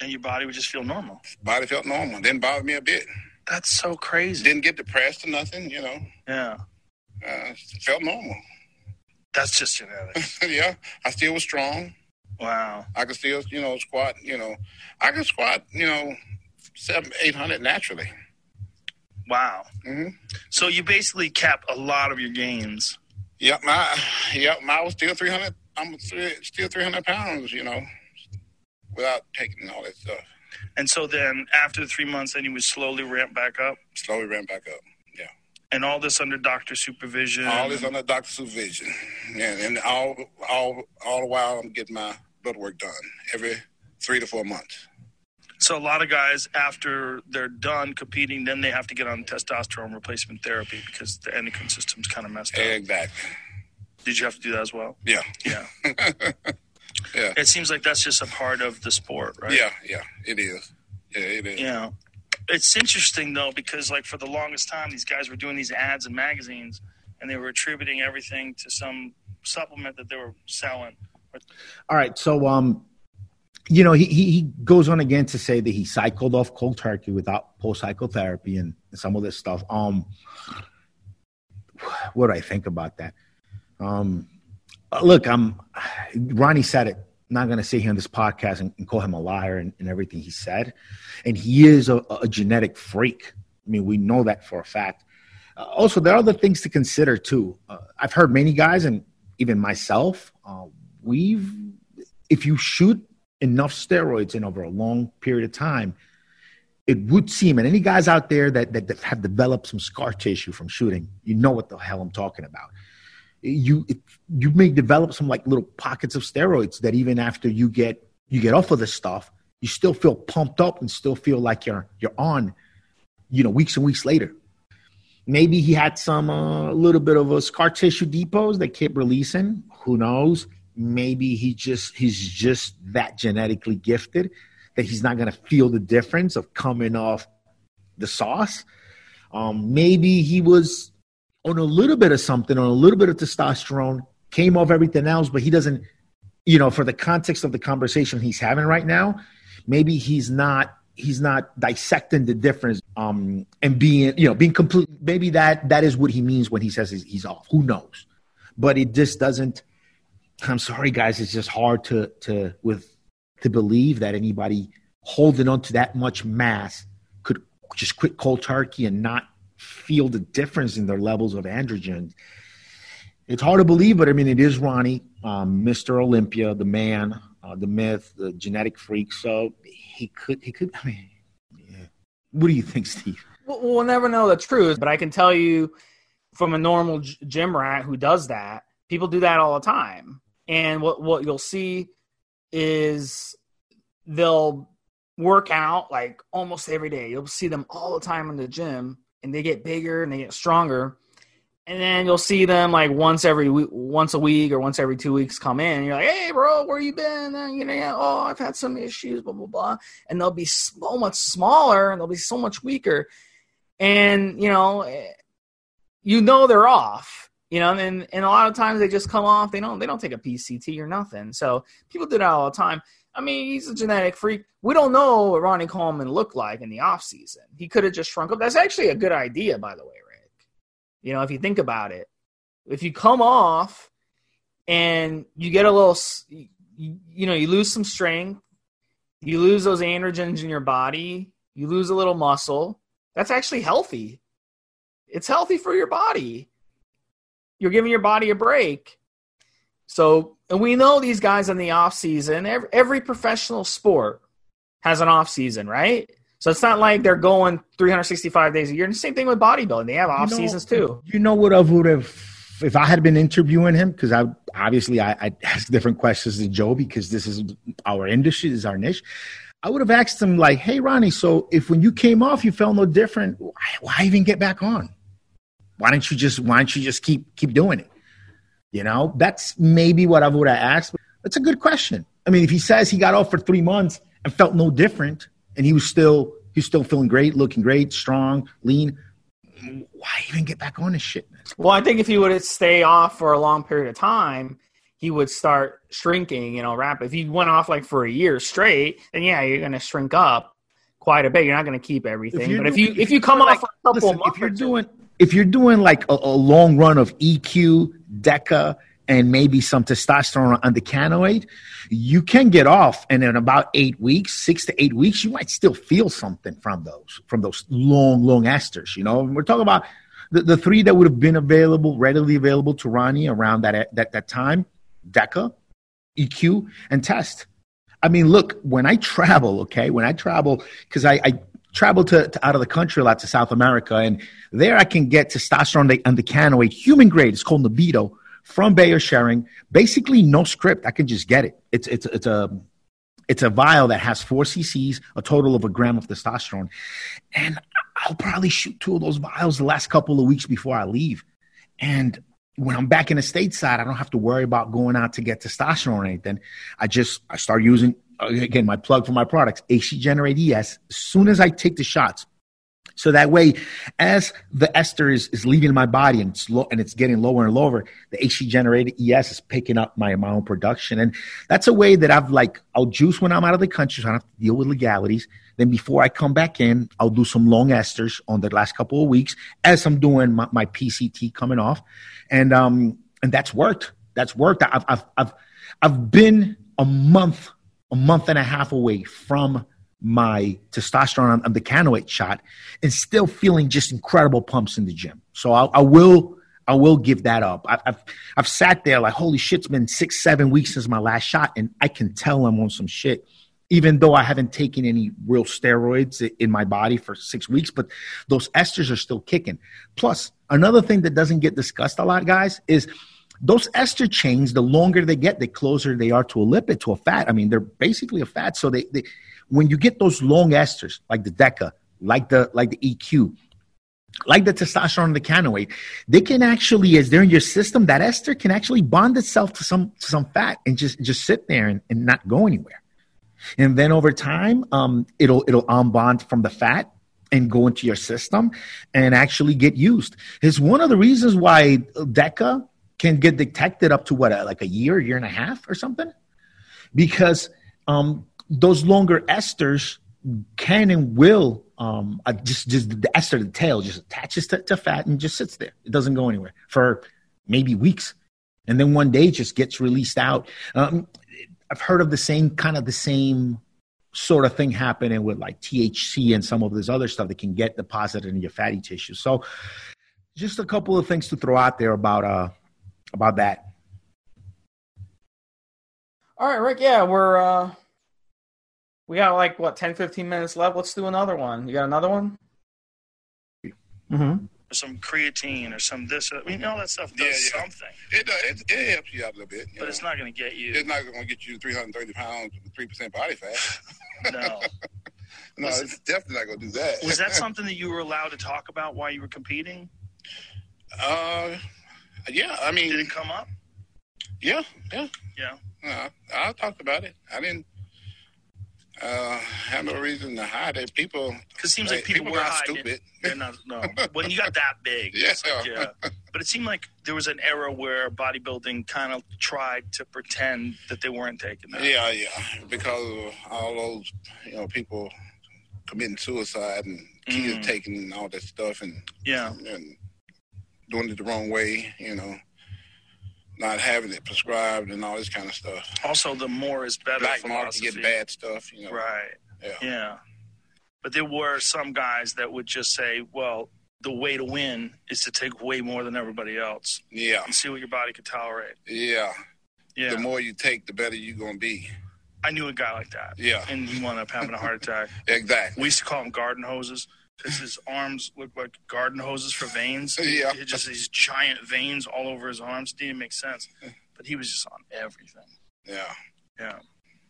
and your body would just feel normal. Body felt normal. Didn't bother me a bit. That's so crazy. Didn't get depressed or nothing, you know. Yeah, Uh, felt normal. that's just genetics. yeah, I still was strong. wow. I could still, you know, squat, you know. I could squat, you know, seven, eight hundred naturally. Wow. hmm So you basically capped a lot of your gains. Yep, my, yep, my was still 300, I'm three, still 300 pounds, you know, without taking all that stuff. And so then after the three months, then you would slowly ramp back up. Slowly ramp back up. And all this under doctor supervision. All this under doctor supervision. And, and all, all, all the while I'm getting my blood work done every three to four months. So a lot of guys, after they're done competing, then they have to get on testosterone replacement therapy because the endocrine system's kind of messed up. Exactly. Did you have to do that as well? Yeah. Yeah. Yeah. It seems like that's just a part of the sport, right? Yeah, yeah, it is. Yeah, it is. Yeah. It's interesting though because like for the longest time, these guys were doing these ads in magazines, and they were attributing everything to some supplement that they were selling. All right, so um, you know, he, he goes on again to say that he cycled off cold turkey without post cycle therapy and some of this stuff. Um, what do I think about that? Um, look, I'm Ronnie said it. Not going to sit here on this podcast and, and call him a liar and, and, everything he said. And he is a, a, genetic freak. I mean, we know that for a fact. Uh, also, there are other things to consider too. Uh, I've heard many guys, and even myself, uh, we've if you shoot enough steroids in over a long period of time, it would seem, and any guys out there that, that have developed some scar tissue from shooting, you know what the hell I'm talking about. You it, you may develop some like little pockets of steroids that even after you get you get off of the stuff, you still feel pumped up and still feel like you're you're on, you know, weeks and weeks later. Maybe he had some a uh, little bit of a scar tissue depots that kept releasing. Who knows? maybe he just he's just that genetically gifted that he's not going to feel the difference of coming off the sauce. Um, maybe he was on a little bit of something, on a little bit of testosterone, came off everything else, but he doesn't, you know, for the context of the conversation he's having right now, maybe he's not he's not dissecting the difference um and being you know being complete maybe that that is what he means when he says he's, he's off who knows but it just doesn't I'm sorry, guys. It's just hard to to with to believe that anybody holding on to that much mass could just quit cold turkey and not feel the difference in their levels of androgen. It's hard to believe, but I mean, it is Ronnie, um, Mr. Olympia, the man, uh, the myth, the genetic freak. So he could, he could. I mean, yeah. what do you think, Steve? We'll never know the truth, but I can tell you from a normal gym rat who does that, people do that all the time. And what what you'll see is they'll work out like almost every day. You'll see them all the time in the gym, and they get bigger and they get stronger. And then you'll see them like once every week, once a week or once every two weeks come in. You're like, "Hey, bro, where you been?" And, you know, yeah, oh, I've had some issues, blah blah blah. And they'll be so much smaller and they'll be so much weaker. And you know, eh, you know they're off you know, and and a lot of times they just come off. They don't they don't take a PCT or nothing. So people do that all the time. I mean, he's a genetic freak. We don't know what Ronnie Coleman looked like in the off season. He could have just shrunk up. That's actually a good idea, by the way, Rick. You know, if you think about it, if you come off and you get a little, you know, you lose some strength, you lose those androgens in your body, you lose a little muscle. That's actually healthy. It's healthy for your body you're giving your body a break. So, and we know these guys in the off season. Every, every professional sport has an off season, right? So it's not like they're going 365 days a year. And the same thing with bodybuilding; they have off you know, seasons too. You know what I would have if I had been interviewing him because I obviously I, I asked different questions to Joe because this is our industry, this is our niche. I would have asked him like, "Hey, Ronnie, so if when you came off you felt no different, why, why even get back on?" Why don't you just why don't you just keep keep doing it? You know, that's maybe what I would have asked. That's a good question. I mean, if he says he got off for three months and felt no different, and he was still he's still feeling great, looking great, strong, lean, why even get back on this shit? Well, I think if he would stay off for a long period of time, he would start shrinking, you know, rapid. If he went off like for a year straight, then yeah, you're going to shrink up quite a bit. You're not going to keep everything. If but if you if you come off like, a couple listen, months, if you're doing if you're doing like a, a long run of EQ, DECA, and maybe some testosterone undecanoate, you can get off. And in about eight weeks, six to eight weeks, you might still feel something from those, from those long, long esters. You know, we're talking about the, the three that would have been available, readily available to Ronnie around that, that, that time, DECA, EQ, and test. I mean, look, when I travel, okay, when I travel, because I, I travel to, to, out of the country a lot to South America, and there I can get testosterone undecanoate, human grade. It's called Nebido from Bayer Schering. Basically, no script. I can just get it. It's it's it's a it's a vial that has four cc's, a total of a gram of testosterone, and I'll probably shoot two of those vials the last couple of weeks before I leave. And when I'm back in the stateside, I don't have to worry about going out to get testosterone or anything. I just I start using again, my plug for my products, HCGenerate ES. As soon as I take the shots, So that way, as the ester is, is leaving my body and it's low, and it's getting lower and lower, the HCGenerate ES is picking up my, my own production. And that's a way that I've like, I'll juice when I'm out of the country so I don't have to deal with legalities. Then before I come back in, I'll do some long esters on the last couple of weeks as I'm doing my, my PCT coming off. And, um, and that's worked. That's worked. I've, I've, I've, I've been a month, a month and a half away from my testosterone on, undecanoate shot and still feeling just incredible pumps in the gym. So I, I will I will give that up. I've, I've, I've sat there like holy shit. It's been six seven weeks since my last shot, and I can tell I'm on some shit. Even though I haven't taken any real steroids in my body for six weeks, but those esters are still kicking. Plus, another thing that doesn't get discussed a lot, guys, is those ester chains. The longer they get, the closer they are to a lipid, to a fat. I mean, they're basically a fat. So they, they when you get those long esters like the DECA, like the like the EQ, like the testosterone undecanoate, they can actually, as they're in your system, that ester can actually bond itself to some to some fat and just just sit there and, and not go anywhere. And then over time, um, it'll it'll unbond from the fat and go into your system and actually get used. Is one of the reasons why DECA can get detected up to what like a year, year and a half or something, because um, those longer esters can and will um, uh, just just the ester the tail just attaches to, to fat and just sits there. It doesn't go anywhere for maybe weeks, and then one day just gets released out. Um, I've heard of the same kind of the same sort of thing happening with like THC and some of this other stuff that can get deposited in your fatty tissue. So, just a couple of things to throw out there about uh about that. All right, Rick. Yeah, we're uh, we got like what 10, 15 minutes left. Let's do another one. You got another one? Mm-hmm. Some creatine or some this. Or, I mean, all that stuff does Yeah, yeah. something, It, does- it, it helps you out a little bit. you but it's not going to get you. It's not going to get you 330 pounds with 3% body fat. No. No, Was it's definitely not going to do that. Was that something that you were allowed to talk about while you were competing? Uh, yeah, I mean, Did it come up? yeah, yeah. Yeah. Uh, I talked about it. I didn't uh, have no reason to hide it. People, Because it seems like Right, people, people were hiding. stupid. They're not. No. when you got that big, Yeah. like, yeah. But it seemed like there was an era where bodybuilding kind of tried to pretend that they weren't taking that. yeah, yeah, because of all those, you know, people committing suicide and kids Mm. taking all that stuff and Yeah. and doing it the wrong way, you know, not having it prescribed and all this kind of stuff. Also, the more is better Black market philosophy. get bad stuff, you know. Right. Yeah. Yeah. But there were some guys that would just say, well, the way to win is to take way more than everybody else Yeah, and see what your body could tolerate. yeah. Yeah. The more you take, the better you're gonna be. I knew a guy like that. Yeah. And he wound up having a heart attack. Exactly. We used to call him garden hoses because his arms looked like garden hoses for veins. Yeah. He just these giant veins all over his arms. Didn't make sense. But he was just on everything. Yeah, Yeah.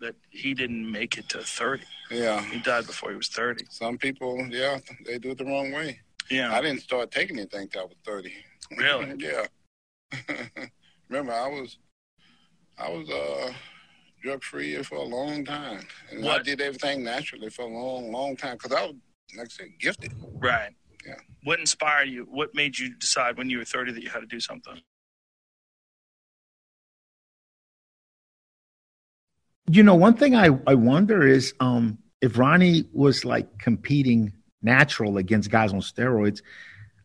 That he didn't make it to 30. yeah. He died before he was 30. Some people, yeah, they do it the wrong way. Yeah. I didn't start taking anything till I was thirty. Really? yeah. Remember, I was, I was uh, drug free for a long time, and I did everything naturally for a long, long time because I was, like I said, gifted. Right. Yeah. What inspired you? What made you decide when you were 30 that you had to do something? You know, one thing I, I wonder is um, if Ronnie was like competing natural against guys on steroids.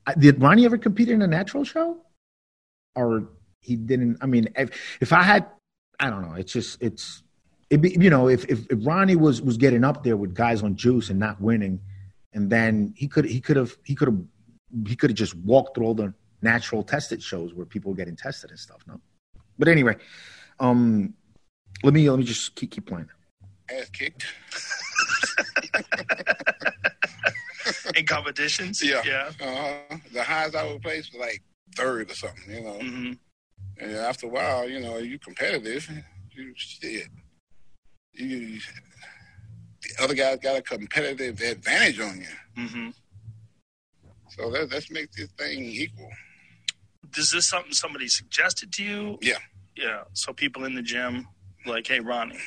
uh, Did Ronnie ever compete in a natural show? Or he didn't? I mean, if, if I had, I don't know. It's just, it's, it be, you know, if, if, if Ronnie was, was getting up there with guys on juice and not winning, and then he could, he could have, he could have, he could have just walked through all the natural tested shows where people were getting tested and stuff. No, but anyway, um, let me, let me just keep, keep playing. Ass kicked. In competitions? Yeah. Yeah. Uh-huh. The highest I would place was like third or something, you know. hmm And after a while, you know, you competitive. You shit. You the other guys got a competitive advantage on you. hmm So that let's make this thing equal. Is this something somebody suggested to you? Yeah. Yeah. So people in the gym, like, hey, Ronnie.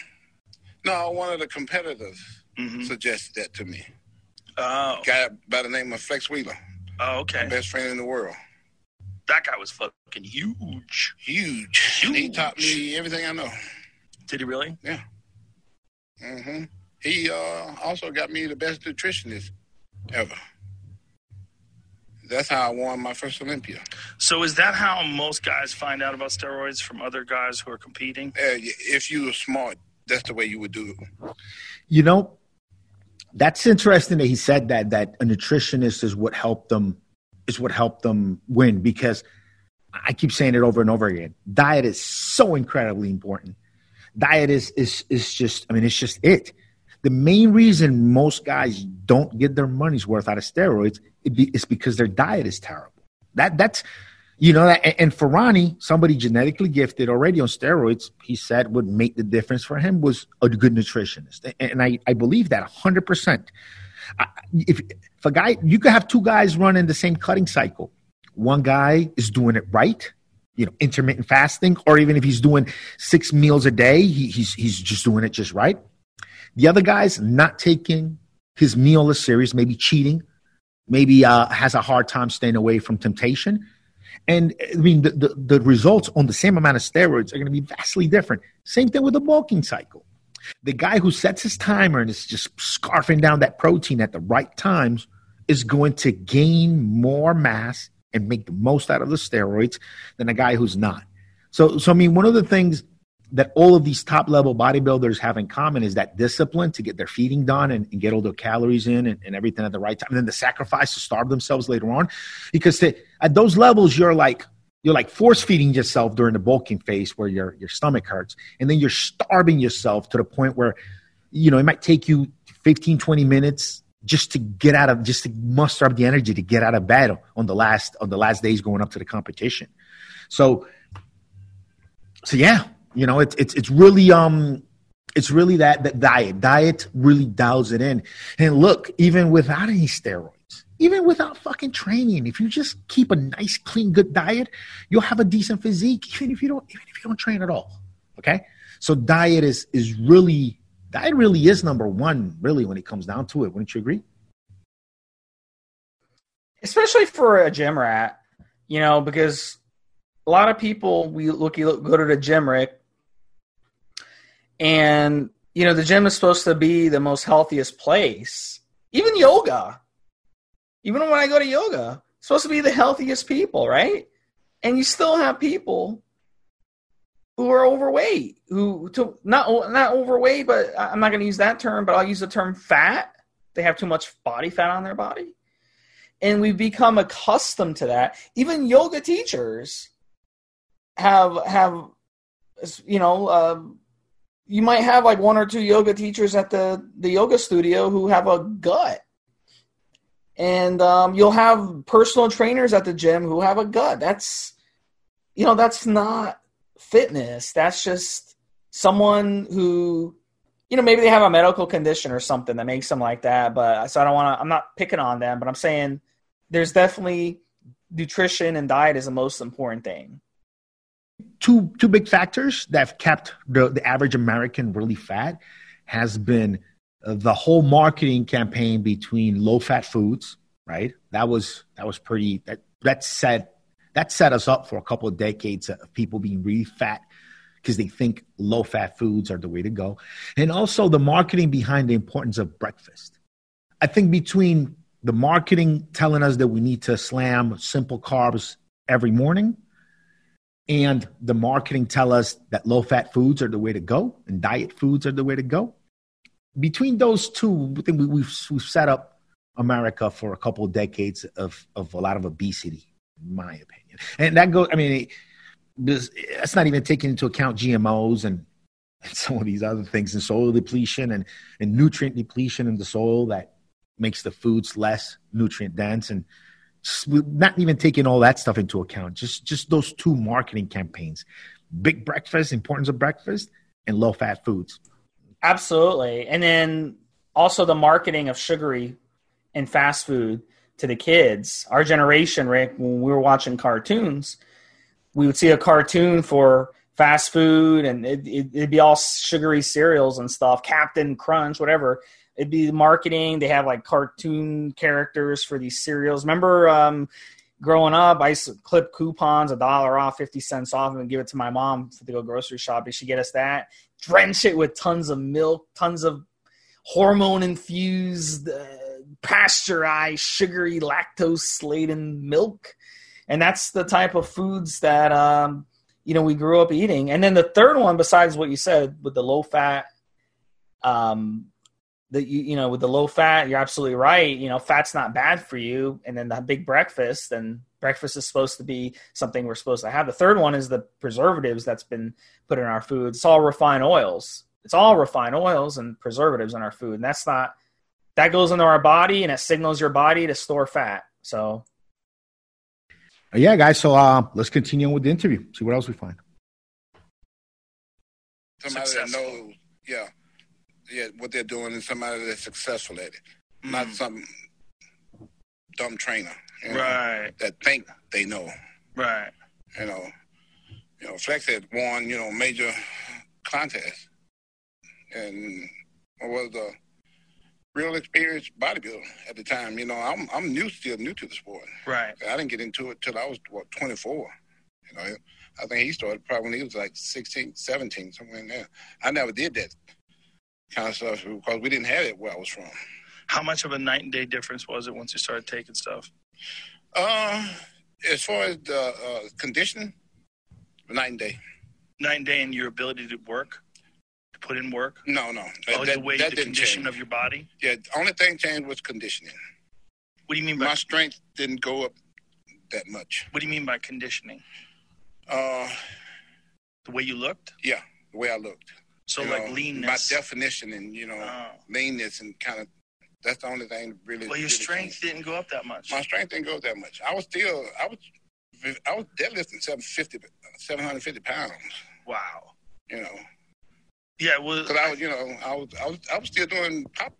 No, one of the competitors hmm suggested that to me. Oh, Guy by the name of Flex Wheeler, oh, okay. best friend in the world. That guy was fucking huge. Huge. And he taught me everything I know. Did he really? Yeah. Mm hmm He uh, also got me the best nutritionist ever. That's how I won my first Olympia. So is that how most guys find out about steroids from other guys who are competing? Uh, if you were smart, that's the way you would do it. You know, that's interesting that he said that that a nutritionist is what helped them is what helped them win because I keep saying it over and over again. Diet is so incredibly important. Diet is is is just I mean it's just it. The main reason most guys don't get their money's worth out of steroids is because their diet is terrible. That that's you know, and, Ronnie, somebody genetically gifted already on steroids, he said would make the difference for him was a good nutritionist. And, and I, I believe that 100%. If, if a guy, you could have two guys running the same cutting cycle. One guy is doing it right, you know, intermittent fasting, or even if he's doing six meals a day, he, he's, he's just doing it just right. The other guy's not taking his meal as serious, maybe cheating, maybe uh, has a hard time staying away from temptation. And I mean, the, the, the results on the same amount of steroids are going to be vastly different. Same thing with the bulking cycle. The guy who sets his timer and is just scarfing down that protein at the right times is going to gain more mass and make the most out of the steroids than a guy who's not. So, so I mean, one of the things that all of these top level bodybuilders have in common is that discipline to get their feeding done and, and get all their calories in and, and everything at the right time. And then the sacrifice to starve themselves later on. Because to, at those levels, you're like, you're like force feeding yourself during the bulking phase where your, your stomach hurts. And then you're starving yourself to the point where, you know, it might take you 15, 20 minutes just to get out of, just to muster up the energy to get out of bed on the last, on the last days going up to the competition. So, so yeah, you know, it's, it's, it's really, um, it's really that, that diet. Diet really dials it in. And look, even without any steroids, even without fucking training, if you just keep a nice, clean, good diet, you'll have a decent physique, even if you don't, even if you don't train at all. Okay. So diet is is really diet really is number one, really, when it comes down to it. Wouldn't you agree? especially for a gym rat, you know, because a lot of people we look, you look go to the gym, Rick, and you know the gym is supposed to be the most healthiest place. Even yoga, even when I go to yoga, supposed to be the healthiest people, right? And you still have people who are overweight, who to not not overweight, but I'm not going to use that term, but I'll use the term fat. They have too much body fat on their body and we've become accustomed to that. Even yoga teachers have have you know um, you might have like one or two yoga teachers at the the yoga studio who have a gut, and um, you'll have personal trainers at the gym who have a gut. That's you know that's not fitness. That's just someone who you know maybe they have a medical condition or something that makes them like that. But so I don't want to. I'm not picking on them, but I'm saying there's definitely nutrition and diet is the most important thing. Two two big factors that have kept the, the average American really fat has been uh, the whole marketing campaign between low fat foods, right? That was that was pretty that that set that set us up for a couple of decades of people being really fat because they think low fat foods are the way to go. And also the marketing behind the importance of breakfast. I think between the marketing telling us that we need to slam simple carbs every morning and the marketing tell us that low fat foods are the way to go and diet foods are the way to go. Between those two i think we, we've, we've set up america for a couple of decades of, of a lot of obesity in my opinion. And that goes i mean it, that's not even taking into account gmos and, and some of these other things and soil depletion and, and nutrient depletion in the soil that makes the foods less nutrient dense and not even taking all that stuff into account just just those two marketing campaigns big breakfast importance of breakfast and low fat foods Absolutely. And then also the marketing of sugary and fast food to the kids. Our generation, Rick, when we were watching cartoons, we would see a cartoon for fast food and it, it, it'd be all sugary cereals and stuff, Captain Crunch, whatever. It'd be marketing. They have like cartoon characters for these cereals. Remember, um, growing up, I used to clip coupons, a dollar off, 50 cents off, and give it to my mom to go grocery shopping. She'd get us that, drench it with tons of milk, tons of hormone infused, uh, pasteurized, sugary, lactose laden milk. And that's the type of foods that, um, you know, we grew up eating. And then the third one, besides what you said with the low fat, um, that you you know with the low fat you're absolutely right. You know fat's not bad for you. And then the big breakfast and breakfast is supposed to be something we're supposed to have. The third one is the preservatives that's been put in our food. It's all refined oils. It's all refined oils and preservatives in our food. And that's not that goes into our body and it signals your body to store fat. So. Yeah guys. So uh let's continue with the interview. See what else we find. Somebody that knows yeah yeah, what they're doing is somebody that's successful at it, mm. not some dumb trainer, you know, right? That think they know, right? You know, you know, Flex had won, you know, major contests, and was a real experienced bodybuilder at the time. You know, I'm I'm new, still new to the sport. Right. I didn't get into it till I was what 24. You know, I think he started probably when he was like 16, 17, somewhere in there. I never did that kind of stuff because we didn't have it where I was from. How much of a night and day difference was it once you started taking stuff? Uh, as far as the uh, conditioning, night and day. Night and day in your ability to work, to put in work. No, no. Oh, that, the way that the condition change. of your body. Yeah, the only thing changed was conditioning. What do you mean by my strength didn't go up that much? What do you mean by conditioning? Uh, the way you looked. Yeah, the way I looked. So you like know, leanness. My definition and you know oh. leanness and kind of that's the only thing really. Well, your really strength changed. didn't go up that much. My strength didn't go up that much. I was still I was I was deadlifting 750, 750 pounds. Wow. You know. Yeah, well, because I was, you know, I was, I was, I was still doing pop.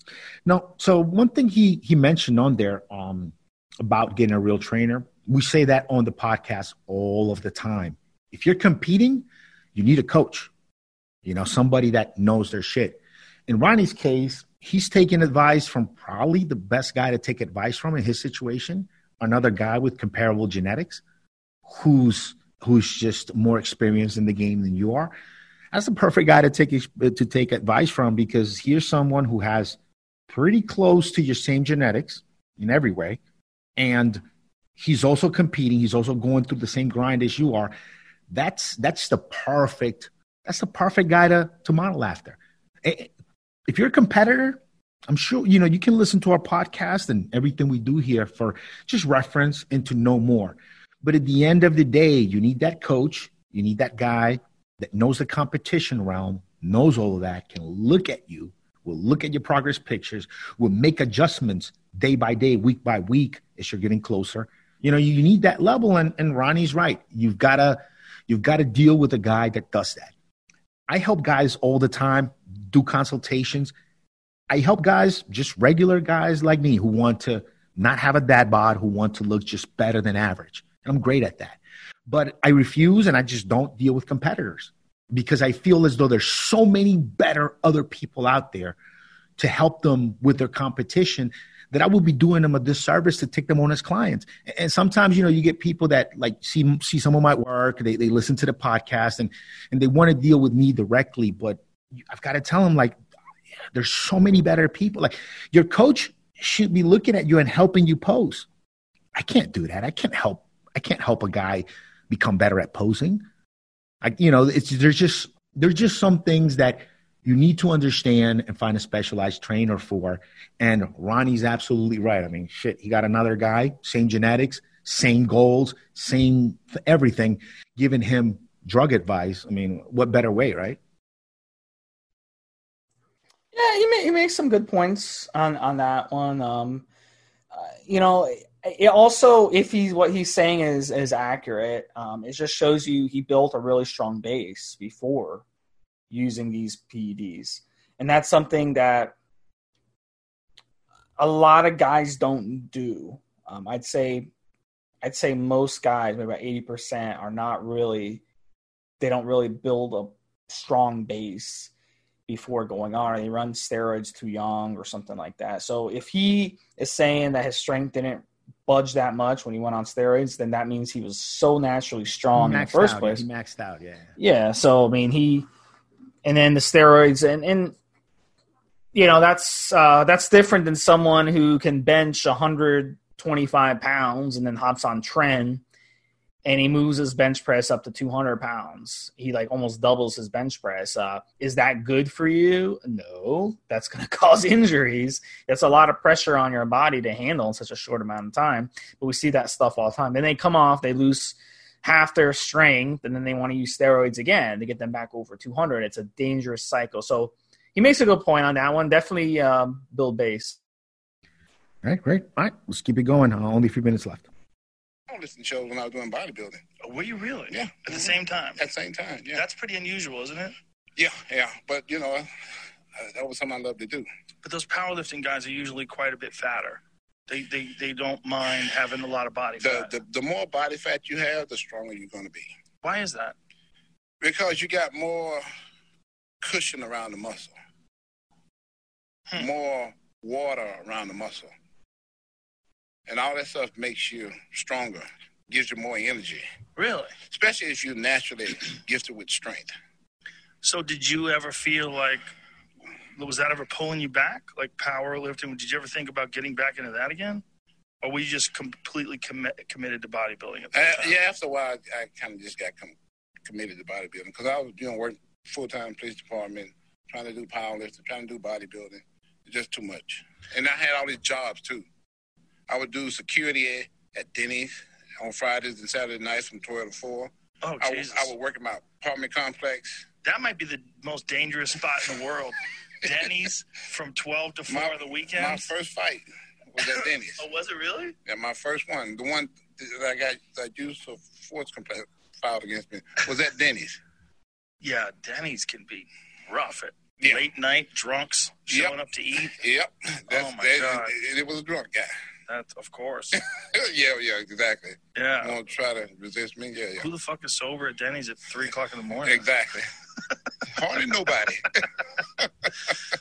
No, so one thing he he mentioned on there um, about getting a real trainer, we say that on the podcast all of the time. If you're competing, you need a coach you know, somebody that knows their shit. In Ronnie's case, he's taking advice from probably the best guy to take advice from in his situation, another guy with comparable genetics who's who's just more experienced in the game than you are. That's the perfect guy to take to take advice from because here's someone who has pretty close to your same genetics in every way and he's also competing, he's also going through the same grind as you are. That's that's the perfect that's the perfect guy to, to model after. If you're a competitor, I'm sure you know you can listen to our podcast and everything we do here for just reference and to know more. But at the end of the day, you need that coach, you need that guy that knows the competition realm, knows all of that, can look at you, will look at your progress pictures, will make adjustments day by day, week by week as you're getting closer. You know, you need that level, and, and Ronnie's right. You've gotta you've got to deal with a guy that does that. I help guys all the time do consultations. I help guys, just regular guys like me who want to not have a dad bod, who want to look just better than average. And I'm great at that. But I refuse and I just don't deal with competitors because I feel as though there's so many better other people out there to help them with their competition that I would be doing them a disservice to take them on as clients. And sometimes, you know, you get people that like see see some of my work, they they listen to the podcast and and they want to deal with me directly, but I've got to tell them like there's so many better people. Like your coach should be looking at you and helping you pose. I can't do that. I can't help I can't help a guy become better at posing. I you know, it's there's just there's just some things that you need to understand and find a specialized trainer for. And Ronnie's absolutely right. I mean, shit, he got another guy, same genetics, same goals, same everything, giving him drug advice. I mean, what better way, right? Yeah, he, makes some good points on on that one. Um, uh, you know, it also if he's what he's saying is is accurate, um, it just shows you he built a really strong base before using these PEDs. And that's something that a lot of guys don't do. Um, I'd say I'd say most guys, maybe about eighty percent, are not really they don't really build a strong base before going on, or they run steroids too young, or something like that. So if he is saying that his strength didn't budge that much when he went on steroids, then that means he was so naturally strong in the first out. place. He maxed out, yeah. Yeah, so I mean he, and then the steroids, and and you know that's uh, that's different than someone who can bench 125 pounds and then hops on tren, and he moves his bench press up to 200 pounds. He like almost doubles his bench press. Uh, is that good for you? No, that's going to cause injuries. It's a lot of pressure on your body to handle in such a short amount of time. But we see that stuff all the time. Then they come off, they lose half their strength, and then they want to use steroids again to get them back over 200. It's a dangerous cycle. So he makes a good point on that one. Definitely um, build base. All right, great. All right, let's keep it going. Uh, only a few minutes left. I don't listen to shows when I was doing bodybuilding Oh, Were you really? Yeah. At the same time. at the same time. Yeah, That's pretty unusual, isn't it? yeah, yeah. But you know, uh, that was something I loved to do. But those powerlifting guys are usually quite a bit fatter. They they, they don't mind having a lot of body The, fat. the the more body fat you have, the stronger you're going to be Why is that? because you got more cushion around the muscle, Hmm. more water around the muscle, and all that stuff makes you stronger, gives you more energy. Really? Especially if you're naturally gifted with strength. So did you ever feel like was that ever pulling you back, like powerlifting? Did you ever think about getting back into that again, or were you just completely commit, committed to bodybuilding Uh, time? yeah, after a while, I, I kind of just got com- committed to bodybuilding because I was, you know, working full time police department, trying to do powerlifting, trying to do bodybuilding. It's just too much. And I had all these jobs too. I would do security at Denny's on Fridays and Saturday nights from 12 to 4. Oh I Jesus! I would work in my apartment complex. that might be the most dangerous spot in the world. Denny's from twelve to four My, on the weekend? my first fight was at Denny's. Oh, was it really? Yeah, my first one, the one that I got that used for force complaint filed against me, was at Denny's. Yeah, Denny's can be rough at Yeah. late night drunks Yep. showing up to eat. Yep. That's, Oh, my that- God. It, it was a drunk guy. That, of course. yeah, yeah, exactly. Yeah. To try to resist me? Yeah, yeah. Who the fuck is sober at Denny's at three o'clock in the morning? Exactly. Hardly nobody.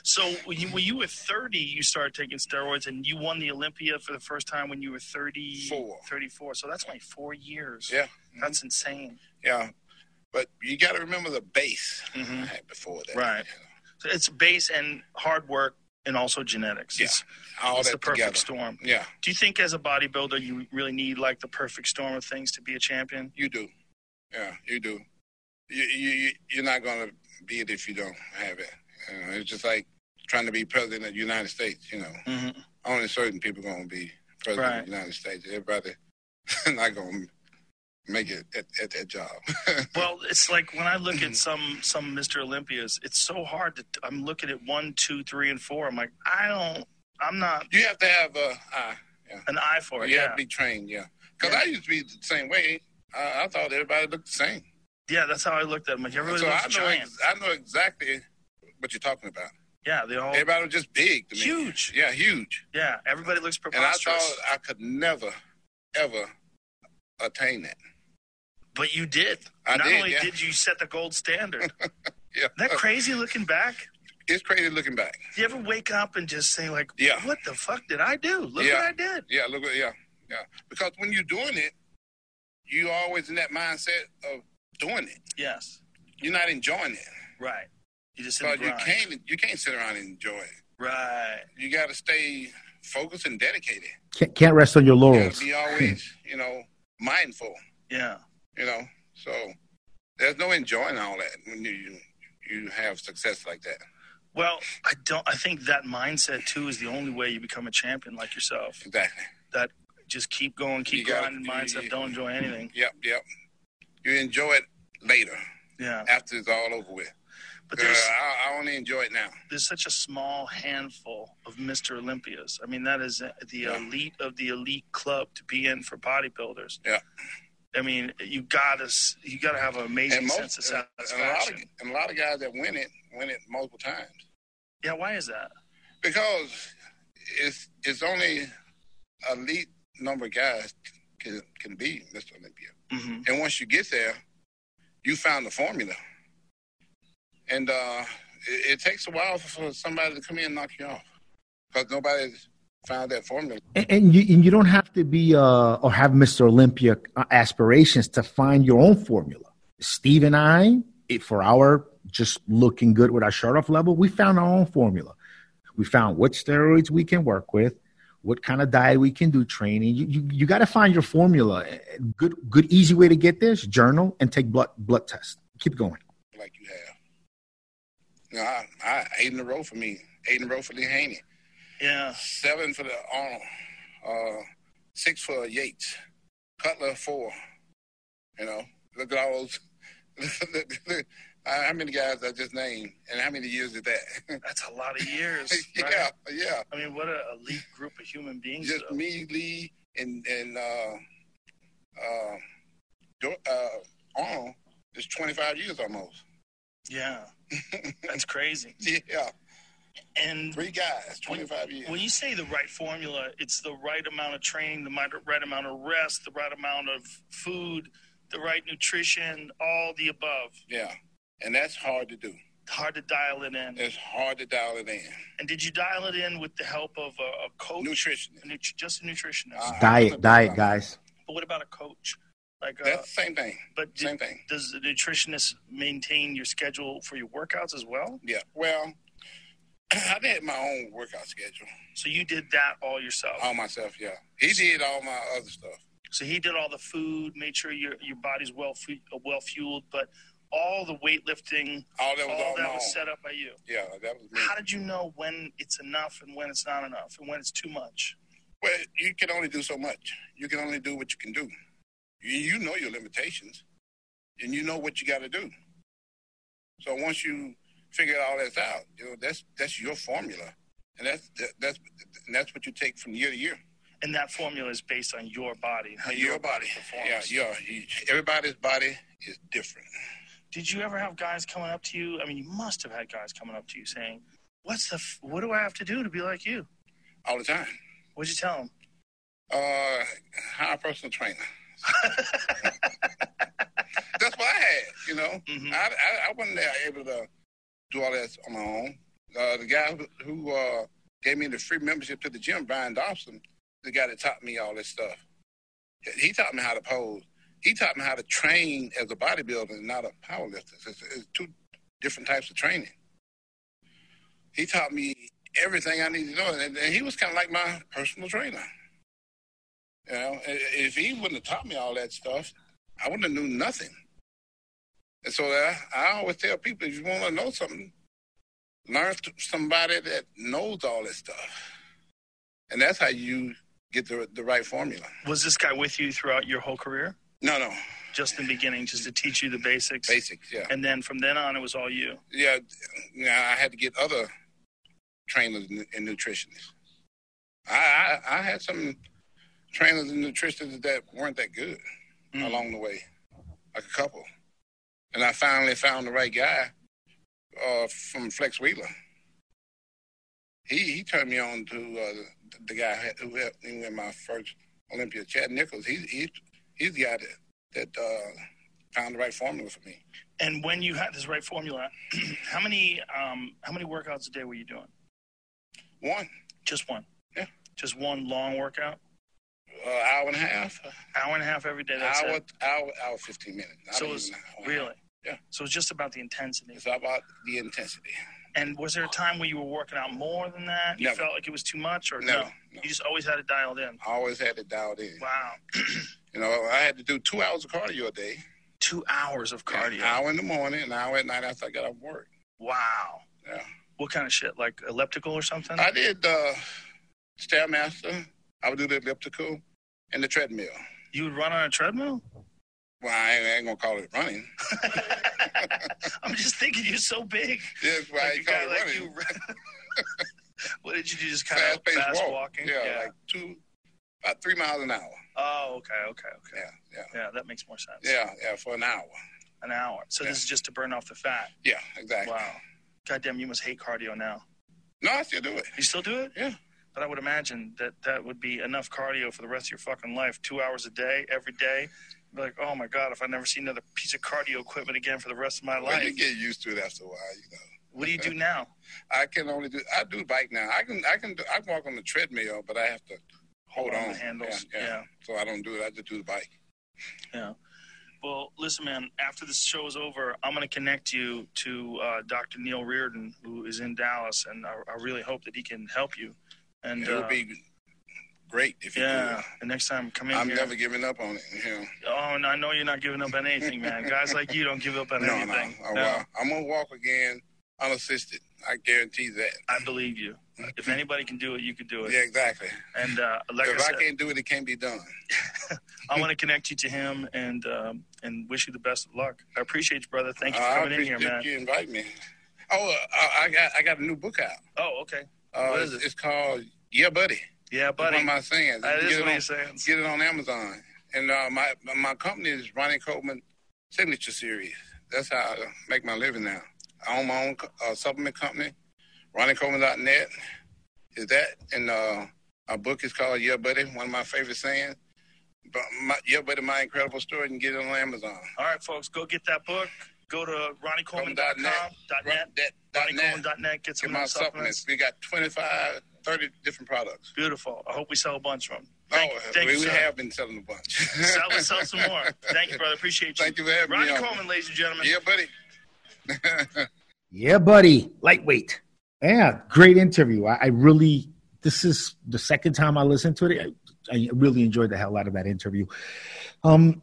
So when you, when you were 30, you started taking steroids and you won the Olympia for the first time when you were 30, Four. 34. So that's like four years. Yeah. That's insane. Yeah. But you got to remember the base Mhm. Had before that. Right. So it's base and hard work and also genetics. Yeah. It's, All it's that the perfect together. storm. Yeah, Do you think as a bodybuilder you really need like the perfect storm of things to be a champion? you do. Yeah, you do. You, you, you- you're not going to be it if you don't have it. You know, it's just like trying to be president of the United States, you know. Mm-hmm. Only certain people going to be president Right. of the United States. Everybody not going to make it at, at that job. Well, it's like when I look at some some Mr. Olympias, it's so hard to. I'm looking at one, two, three, and four. I'm like, I don't. I'm not you have to have a eye. an eye for it. You have Yeah, to be trained, yeah. Because Yeah. I used to be the same way. I, I thought everybody looked the same. Yeah. That's how I looked at them. Like everybody so I know, ex- I know exactly what you're talking about. Yeah, they all Everybody was just big to me. Huge. Yeah, huge. Yeah, everybody looks preposterous. And I thought I could never, ever attain that. but you did. I Not did, only yeah. did you set the gold standard. Yeah. Isn't that crazy looking back? It's crazy looking back. Do you ever wake up and just say like, Yeah. what the fuck did I do? Look Yeah. what I did. Yeah, look what yeah, yeah. Because when you're doing it, you're always in that mindset of doing it. Yes, You're not enjoying it. right. You just in the Because you can't you can't sit around and enjoy it. Right. You got to stay focused and dedicated. Can't, can't rest on your laurels. got to be always, you know, mindful. Yeah. You know, so there's no enjoying all that when you you have success like that. Well, I don't. I think that mindset too is the only way you become a champion like yourself. Exactly. That just keep going, keep You gotta- grinding mindset. you- Don't enjoy anything. Yep, yep. You enjoy it later Yeah. after it's all over with. But there's I, I only enjoy it now. there's such a small handful of Mr. Olympias. I mean, that is the Yeah. elite of the elite club to be in for bodybuilders. Yeah. I mean, you gotta you gotta have an amazing And sense most of and a lot of satisfaction. and a lot of guys that win it win it multiple times yeah. Why is that? because it's it's only elite number of guys can can be Mr. Olympia. Hmm And once you get there, you found the formula. And uh, it, it takes a while for somebody to come in and knock you off because nobody's found that formula. And, and, you, and you don't have to be uh, or have Mr. Olympia uh, aspirations to find your own formula. Steve and I, it, for our just looking good with our shirt off level, we found our own formula. We found what steroids we can work with, what kind of diet we can do training. You, you, you got to find your formula. Good, good, easy way to get this: journal and take blood blood test. Keep going. Like you have. You know, I, I eight in a row for me. Eight in a row for Lee Haney. Yeah. Seven for the Arnold. Uh, six for Yates. Cutler four. You know, look at all those. how many guys I just named, and how many years is that? That's a lot of years. yeah, right? yeah. I mean, what an elite group of human beings. Just though. me, Lee, and and uh, uh, uh, Arnold is twenty five years almost. Yeah. That's crazy. Yeah, And three guys, twenty five years. when you say the right formula, it's the right amount of training, the right amount of rest, the right amount of food, the right nutrition, all the above. yeah, and that's hard to do. Hard to dial it in. It's hard to dial it in. And did you dial it in with the help of a, a coach? Nutrition. A nut- just a nutritionist. Uh, Diet, diet, guys. but what about a coach? Like, uh, That's the same thing. but Same thing. does the nutritionist maintain your schedule for your workouts as well? Yeah. Well, I did my own workout schedule So you did that all yourself. all myself. Yeah, he did all my other stuff. So he did all the food, made sure your your body's well fu- uh, well fueled, but all the weightlifting, All that was all all that was set up by you. Yeah, that was me. How did you know when it's enough and when it's not enough and when it's too much? Well, you can only do so much. You can only do what you can do. You, you know your limitations, and you know what you got to do. So once you figure all this out, you know that's that's your formula, and that's that, that's and that's what you take from year to year. And that formula is based on your body, how your body, yeah, performs. yeah. You, everybody's body is different. Did you ever have guys coming up to you? I mean, you must have had guys coming up to you saying, "What's the? F- what do I have to do to be like you?" all the time. What'd you tell them? Uh, hire a personal trainer. That's what I had, you know. Mhm. I, I I wasn't there able to do all that on my own. Uh, the guy who, who uh, gave me the free membership to the gym, Brian Dobson, the guy that taught me all this stuff. He taught me how to pose. He taught me how to train as a bodybuilder and not a powerlifter. It's, it's two different types of training. He taught me everything I needed to know, and, and he was kind of like my personal trainer. You know, if he wouldn't have taught me all that stuff, I wouldn't have knew nothing. And so I, I always tell people, if you want to know something, learn somebody that knows all this stuff, and that's how you get the the right formula. Was this guy with you throughout your whole career? No, no, Just in the beginning, just to teach you the basics, basics. Yeah, and then from then on, it was all you. yeah. yeah I had to get other trainers and nutritionists. I, I I had some trainers and nutritionists that weren't that good. Mm. along the way, like a couple. And I finally found the right guy uh, from Flex Wheeler. He he turned me on to uh, the, the guy who helped me win my first Olympia, Chad Nicholls. He's he's he's the guy that that uh, found the right formula for me. And when you had this right formula, how many um, how many workouts a day were you doing? One Just one. Yeah. Just one long workout, uh, hour and a half, hour and a half every day. That's hour it. hour hour fifteen minutes. Not So even it's an hour and a really. Yeah. So it's just about the intensity. It's about the intensity. And was there a time where you were working out more than that? You Never. felt like it was too much, or Never, no? no. You just always had it dialed in. I always had it dialed in. Wow. You know, I had to do two hours of cardio a day. Two hours of cardio. An hour in the morning, an hour at night after I got off work. Wow. Yeah. What kind of shit? Like elliptical or something? I did uh, Stairmaster. I would do the elliptical and the treadmill. you would run on a treadmill? Well, I ain't, I ain't gonna call it running. I'm just thinking you're so big. That's why Like you call it like running. you. what did you do? Just kind of Fast-paced fast walk. walking? Yeah, like two, about three miles an hour. oh, okay, okay, okay. Yeah, yeah, Yeah, that makes more sense. yeah, yeah, for an hour. An hour. So Yeah. this is just to burn off the fat. Yeah, exactly. Wow. Goddamn, you must hate cardio now. No, I still do it. You still do it? Yeah. But I would imagine that that would be enough cardio for the rest of your fucking life. Two hours a day, every day. Like, oh my god, if I never see another piece of cardio equipment again for the rest of my Well, you life. get used to it after a while, you know. What do you do now? I can only do. I do bike now. I can. I can. Do, I can walk on the treadmill, but I have to hold, on on. the handles, Yeah, yeah. So I don't do it. I just do the bike. Yeah. Well, listen, man. After this show is over, I'm going to connect you to uh, Dr. Neil Reardon, who is in Dallas, and I, I really hope that he can help you. And it would uh, be great if you yeah, could. the next time come in I'm here. never giving up on it. Know. Oh, and I know you're not giving up on anything, man. Guys like you don't give up on No, no. anything. I, well, I'm gonna walk again unassisted. I guarantee that. I believe you. If anybody can do it, you can do it. Yeah, exactly. And uh, like I if said, I can't do it, it can't be done. I want to connect you to him and um, and wish you the best of luck. I appreciate you, brother. Thank you for Uh, I coming in here, man. you invite me. Oh, uh, I got I got a new book out. Oh, okay. Uh, What is it? it's called Yeah, Buddy. Yeah, buddy. One of my sayings. That is get it what on- saying. Get it on Amazon. And uh, my my company is Ronnie Coleman Signature Series. That's how I make my living now. I own my own uh, supplement company, RonnieColeman.net. Is that and uh, our book is called Yeah Buddy. One of my favorite sayings. But my, yeah Buddy, my incredible story. You can get it on Amazon. All right, folks, go get that book. Go to RonnieColeman.com, net, net. RonnieColeman.net. Get Get some of my supplements. supplements. We got 25, 30 different products. Beautiful. I hope we sell a bunch from. 'em. Thank, oh, thank we, you, we have been selling a bunch. Sell, sell some more. Thank you, brother. Appreciate you. Thank you for having Ronnie me on. Coleman, ladies and gentlemen. Yeah, buddy. Yeah, buddy. Lightweight. Yeah, great interview. I, I really, this is the second time I listened to it. I, I really enjoyed the hell out of that interview. Um,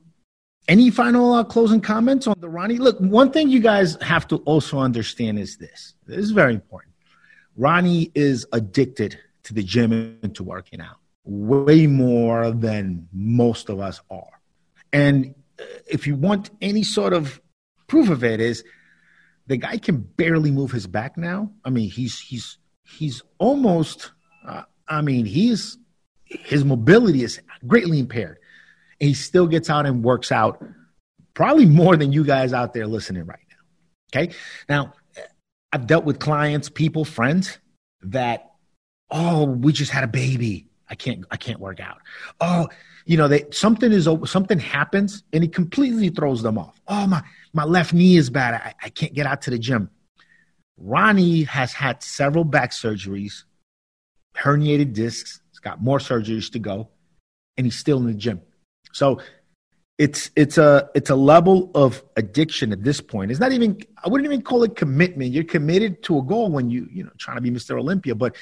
any final uh, closing comments on the Ronnie? Look, one thing you guys have to also understand is this. This is very important. Ronnie is addicted to the gym and to working out way more than most of us are. And if you want any sort of proof of it is the guy can barely move his back now. I mean, he's he's he's almost. Uh, I mean, he's his mobility is greatly impaired, and he still gets out and works out, probably more than you guys out there listening right now. Okay, now I've dealt with clients, people, friends that, oh, we just had a baby. I can't I can't work out. Oh, you know, they something is something happens and it completely throws them off. Oh my my left knee is bad. I, I can't get out to the gym. Ronnie has had several back surgeries, herniated discs. He's got more surgeries to go, and he's still in the gym. So it's it's a it's a level of addiction at this point. It's not even I wouldn't even call it commitment. You're committed to a goal when you you know trying to be Mr. Olympia, but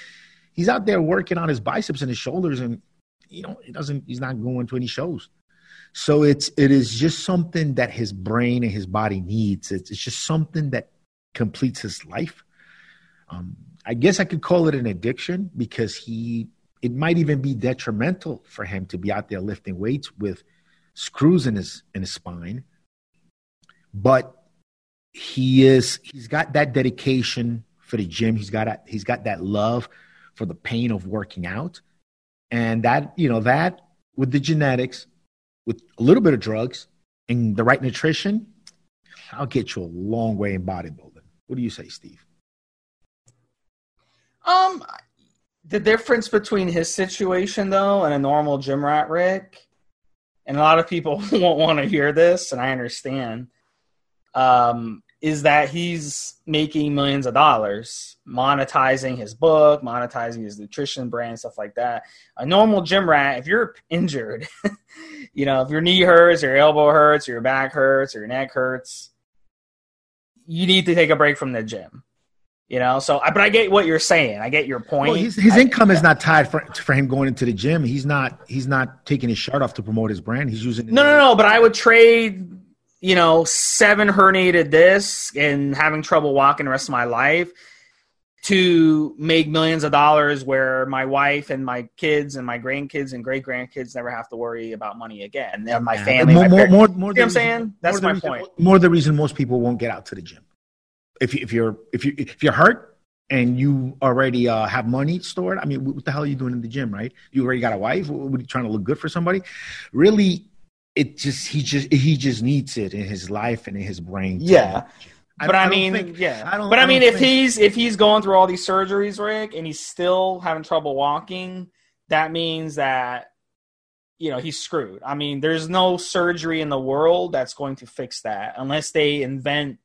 he's out there working on his biceps and his shoulders, and you know he doesn't he's not going to any shows. So it's it is just something that his brain and his body needs. It's, it's just something that completes his life. Um, I guess I could call it an addiction because he it might even be detrimental for him to be out there lifting weights with screws in his in his spine. But he is he's got that dedication for the gym. He's got a, he's got that love for the pain of working out, and that you know that with the genetics with a little bit of drugs and the right nutrition, I'll get you a long way in bodybuilding. What do you say, Steve? Um, the difference between his situation though and a normal gym rat, Rick, and a lot of people won't want to hear this, and I understand. Um, is that he's making millions of dollars monetizing his book, monetizing his nutrition brand, stuff like that. A normal gym rat, if you're injured, you know, if your knee hurts, your elbow hurts, your back hurts, or your neck hurts, you need to take a break from the gym. You know, so but I get what you're saying. I get your point. Well, his, his I- income is not tied for for him going into the gym. He's not he's not taking his shirt off to promote his brand. He's using No, no, no. But I would trade, you know, seven herniated discs and having trouble walking the rest of my life to make millions of dollars where my wife and my kids and my grandkids and great grandkids never have to worry about money again. And my Yeah, family, More, my more, more, more what I'm saying? That's my reason- point. More the reason most people won't get out to the gym. If if you're if you if you're hurt and you already uh, have money stored, I mean, what the hell are you doing in the gym, right? You already got a wife. What, are you trying to look good for somebody? Really, it just he just he just needs it in his life and in his brain. Yeah. But I, don't mean, think- yeah. I don't- but I, I mean, if think- he's if he's going through all these surgeries, Rick, and he's still having trouble walking, that means that you know he's screwed. I mean, there's no surgery in the world that's going to fix that unless they invent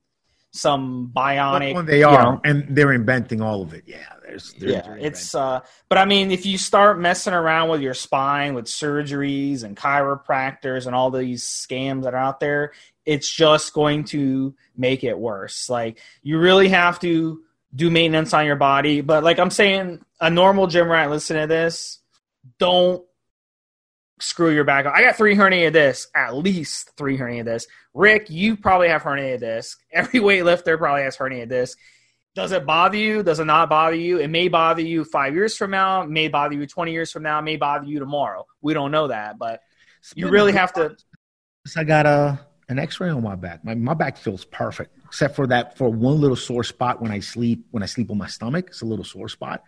some bionic. When they you are, know, and they're inventing all of it. Yeah, there's, there's yeah, it's uh, but I mean, if you start messing around with your spine with surgeries and chiropractors and all these scams that are out there, it's just going to make it worse. Like you really have to do maintenance on your body. But like I'm saying, a normal gym rat listen to this, don't screw your back. up. I got three herniated discs, at least three herniated discs. Rick, you probably have herniated disc. Every weightlifter probably has herniated disc. Does it bother you? Does it not bother you? It may bother you five years from now, may bother you 20 years from now, may bother you tomorrow. We don't know that, but you really have to. I got a an X-ray on my back. My my back feels perfect, except for that for one little sore spot when I sleep. When I sleep on my stomach, it's a little sore spot,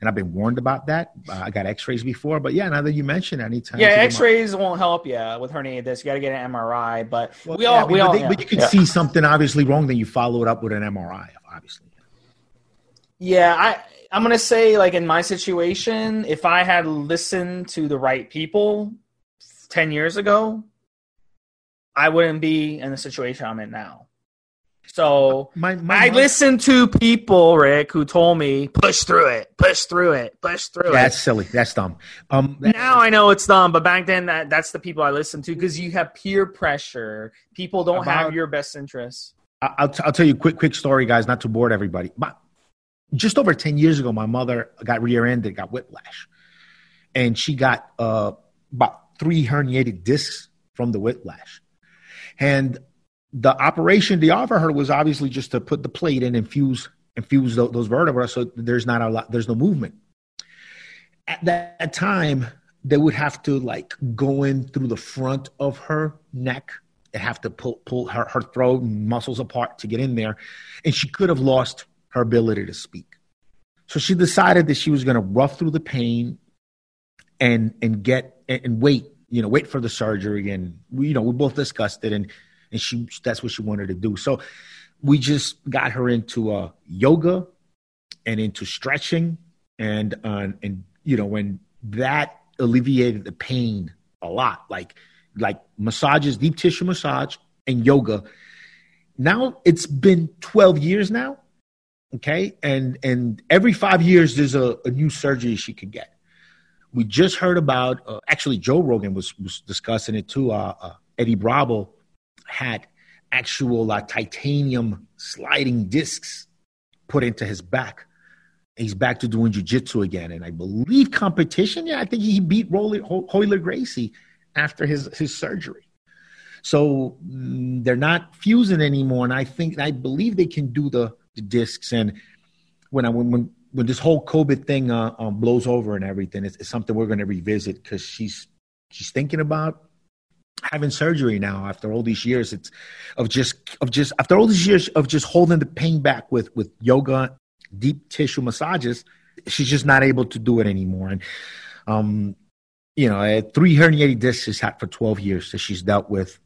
and I've been warned about that. Uh, I got X-rays before, but yeah, now that you mention, it, anytime. Yeah, get my- X-rays won't help you with herniated disc. You got to get an MRI, but Well, we all, mean, we but, all, they- yeah. but you can Yeah. see something obviously wrong, then you follow it up with an MRI, obviously. Yeah, I I'm gonna say like in my situation, if I had listened to the right people ten years ago, I wouldn't be in the situation I'm in now. So My, my I listened to people, Rick, who told me push through it, push through it, push through Yeah, that's silly. That's dumb. Um, that- Now I know it's dumb, but back then that that's the people I listened to because you have peer pressure. People don't About- have your best interests. I'll, t- I'll tell you a quick, quick story, guys, not to bore everybody. But just over 10 years ago, my mother got rear ended, got whiplash. And she got uh, about three herniated discs from the whiplash. And the operation they offered her was obviously just to put the plate in and fuse, infuse tho- those vertebrae so there's not a lot, there's no movement. At that time, they would have to like go in through the front of her neck and have to pull pull her, her throat and muscles apart to get in there. And she could have lost her ability to speak. So she decided that she was going to rough through the pain and and get and, wait, you know, wait for the surgery. And you know, we both discussed it, and and she that's what she wanted to do. So we just got her into uh, yoga and into stretching, and uh, and you know, when that alleviated the pain a lot, like like massages, deep tissue massage, and yoga. Now it's been 12 years now. Okay. And and every five years there's a, a new surgery she could get. We just heard about uh, actually Joe Rogan was was discussing it too. Uh, uh, Eddie Bravo had actual uh, titanium sliding discs put into his back. He's back to doing jujitsu again, and I believe competition. Yeah, I think he beat Roller, Royler Gracie after his his surgery. So mm, they're not fusing anymore, and I think I believe they can do the, the discs. And when I when when, when this whole COVID thing uh, um, blows over and everything, it's, it's something we're going to revisit because she's she's thinking about having surgery now after all these years. It's of just of just after all these years of just holding the pain back with with yoga, deep tissue massages. She's just not able to do it anymore, and um, you know, three herniated discs she's had for 12 years that she's dealt with.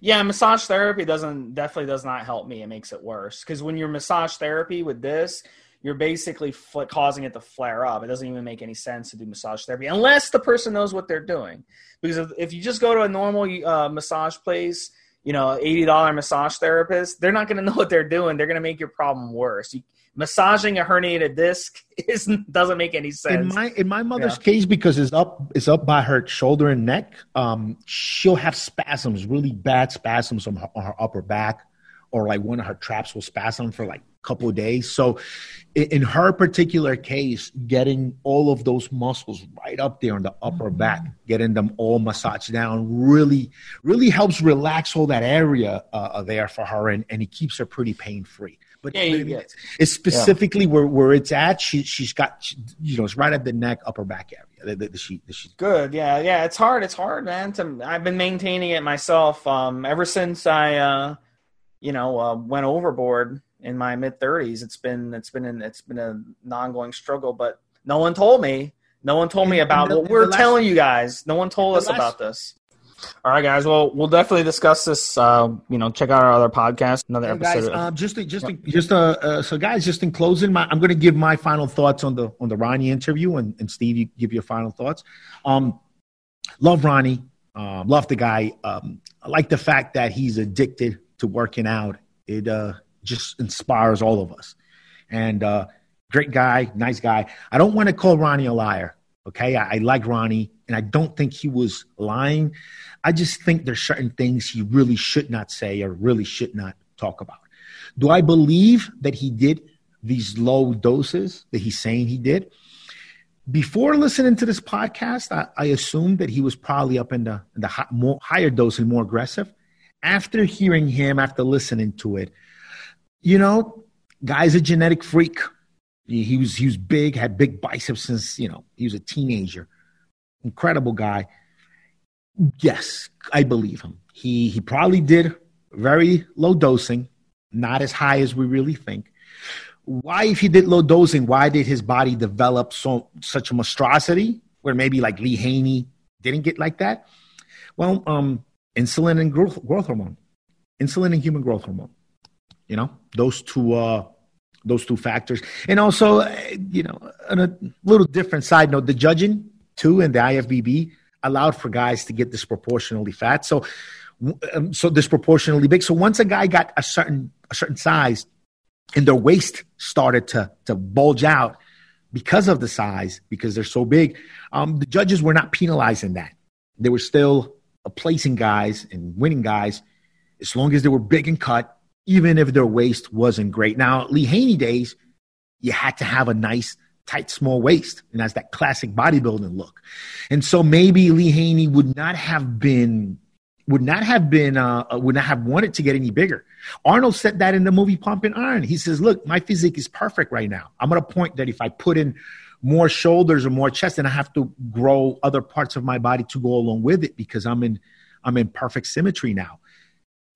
Yeah, massage therapy doesn't definitely does not help me. It makes it worse because when you're massage therapy with this, you're basically fl- causing it to flare up. It doesn't even make any sense to do massage therapy unless the person knows what they're doing. Because if, if you just go to a normal uh, massage place, you know, eighty dollar massage therapist, they're not going to know what they're doing. They're going to make your problem worse. You, massaging a herniated disc is doesn't make any sense. In my in my mother's Yeah. case, because it's up it's up by her shoulder and neck, um, she'll have spasms, really bad spasms on her, on her upper back, or like one of her traps will spasm for like couple of days. So, in, in her particular case, getting all of those muscles right up there in the upper back, getting them all massaged down, really really helps relax all that area uh, there for her, and, and it keeps her pretty pain free. But Yeah, get- it's specifically where, where it's at. She she's got she- you know it's right at the neck, upper back area. The, the, the she, the she, Good. Yeah, yeah. It's hard. It's hard, man. To I've been maintaining it myself um, ever since I, uh, you know, uh, went overboard in my mid thirties. It's been it's been an, it's been an ongoing struggle, but no one told me. No one told me about the- what we're last- telling you guys. No one told us last- about this. All right, guys. Well, we'll definitely discuss this. Uh, you know, check out our other podcast, another Hey, guys, episode. of- um, just to, just to, just uh, uh, so guys, just in closing, my, I'm going to give my final thoughts on the on the Ronnie interview, and, and Steve, you give your final thoughts. Um, love Ronnie, um, love the guy. Um, I like the fact that he's addicted to working out. It uh, just inspires all of us. And uh, great guy, nice guy. I don't want to call Ronnie a liar. Okay, I, I like Ronnie, and I don't think he was lying. I just think there's certain things he really should not say or really should not talk about. Do I believe that he did these low doses that he's saying he did? Before listening to this podcast, I, I assumed that he was probably up in the, in the high, more, higher dose and more aggressive. After hearing him, after listening to it, you know, guy's a genetic freak. He, was he was big, had big biceps since you know he was a teenager. Incredible guy. Yes, I believe him. He he probably did very low dosing, not as high as we really think. Why, if he did low dosing, why did his body develop so such a monstrosity where maybe like Lee Haney didn't get like that? Well, um, insulin and growth, growth hormone, insulin and human growth hormone. You know, those two uh, those two factors, and also, uh, you know, on a little different side note, the judging too and the IFBB allowed for guys to get disproportionately fat. So, um, so disproportionately big. So once a guy got a certain a certain size, and their waist started to to bulge out because of the size, because they're so big, um, the judges were not penalizing that. They were still placing guys and winning guys as long as they were big and cut, even if their waist wasn't great. Now, Lee Haney days, you had to have a nice tight, small waist, and that's that classic bodybuilding look. And so maybe Lee Haney would not have been would not have been uh, would not have wanted to get any bigger. Arnold said that in the movie Pumping Iron. He says, "Look, my physique is perfect right now. I'm at a point that if I put in more shoulders or more chest, then I have to grow other parts of my body to go along with it because I'm in I'm in perfect symmetry now."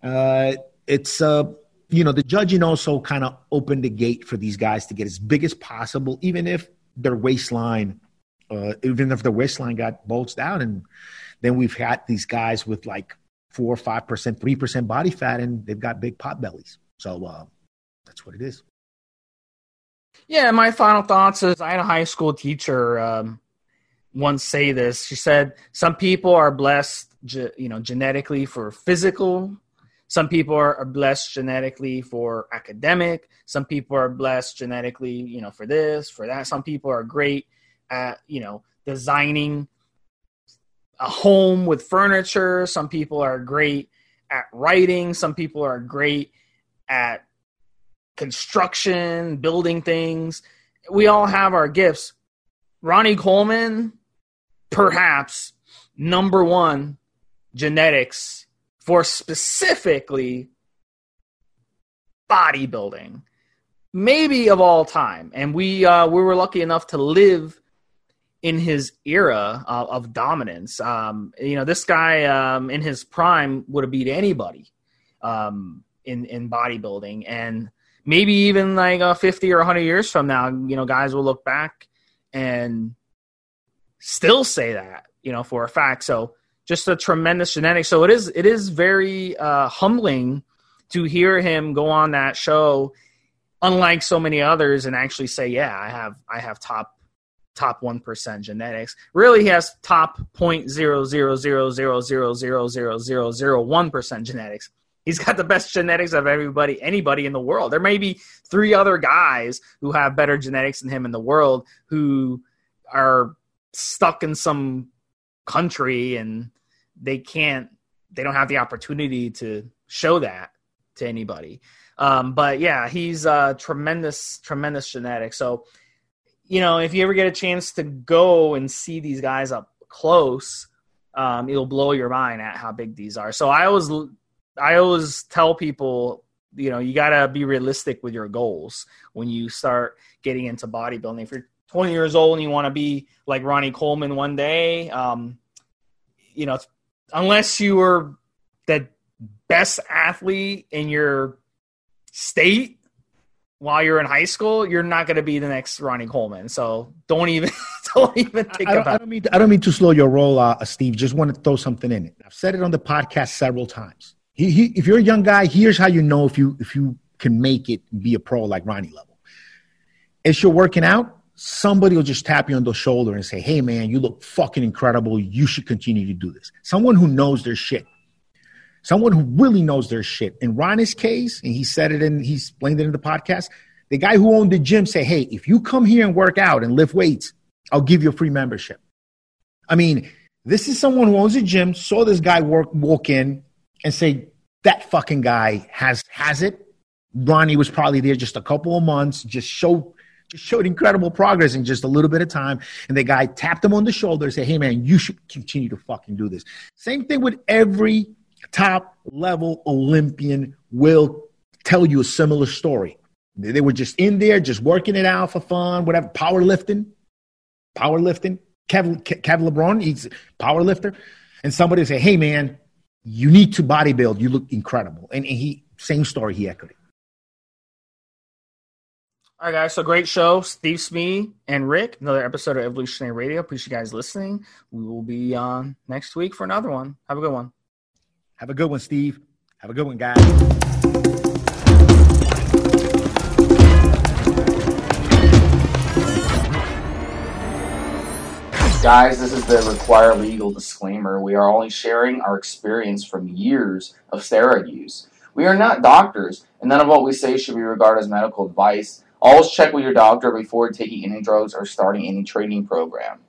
Uh, it's uh, you know, the judging also kind of opened the gate for these guys to get as big as possible, even if their waistline, uh, even if their waistline got bulged out. And then we've had these guys with like four or five percent, three percent body fat, and they've got big pot bellies. So uh, that's what it is. Yeah, my final thoughts is I had a high school teacher um, once say this. She said some people are blessed, ge- you know, genetically for physical some people are, blessed genetically for academic. Some people are blessed genetically, you know, for this, for that. Some people are great at, you know, designing a home with furniture. Some people are great at writing. Some people are great at construction, building things. We all have our gifts. Ronnie Coleman, perhaps number one, genetics for specifically bodybuilding, maybe of all time. And we uh, we were lucky enough to live in his era uh, of dominance. Um, you know, this guy um, in his prime would have beat anybody um, in in bodybuilding, and maybe even like uh, fifty or hundred years from now, you know, guys will look back and still say that, you know, for a fact. So just a tremendous genetics. So it is it is very uh, humbling to hear him go on that show, unlike so many others, and actually say, "Yeah, I have I have top top one percent genetics." Really, he has top point zero zero zero zero zero zero zero zero zero one percent genetics. He's got the best genetics of everybody, anybody in the world. There may be three other guys who have better genetics than him in the world who are stuck in some country and they can't they don't have the opportunity to show that to anybody. Um, but yeah, he's uh, tremendous, tremendous genetics. So, you know, if you ever get a chance to go and see these guys up close, um, it'll blow your mind at how big these are. So I always, I always tell people, you know, you got to be realistic with your goals when you start getting into bodybuilding. If you're 20 years old and you want to be like Ronnie Coleman one day, um, you know, unless you were the best athlete in your state while you're in high school, you're not going to be the next Ronnie Coleman. So don't even don't even think I, about. I don't mean to, I don't mean to slow your roll, uh, Steve. Just want to throw something in it. I've said it on the podcast several times. He, he, if you're a young guy, here's how you know if you if you can make it be a pro like Ronnie level. As you're working out, somebody will just tap you on the shoulder and say, Hey, man, you look fucking incredible. You should continue to do this. Someone who knows their shit. someone who really knows their shit. In Ronnie's case, and he said it and he explained it in the podcast, the guy who owned the gym said, Hey, if you come here and work out and lift weights, I'll give you a free membership. I mean, this is someone who owns a gym, saw this guy work, walk in and say, that fucking guy has has it. Ronnie was probably there just a couple of months, just just showed incredible progress in just a little bit of time. And the guy tapped him on the shoulder and said, Hey man, you should continue to fucking do this. Same thing with every top level Olympian will tell you a similar story. They were just in there, just working it out for fun, whatever, powerlifting, powerlifting. Kev, Kev Levrone, he's a powerlifter. And somebody would say, Hey man, you need to bodybuild. You look incredible. And, and he, same story, he echoed it. All right, guys. So great show. Steve Smee and Rick, another episode of Evolutionary Radio. Appreciate you guys listening. We will be on next week for another one. Have a good one. Have a good one, Steve. Have a good one, guys. Guys, this is the required legal disclaimer. We are only sharing our experience from years of steroid use. We are not doctors, and none of what we say should be regarded as medical advice. Always check with your doctor before taking any drugs or starting any training program.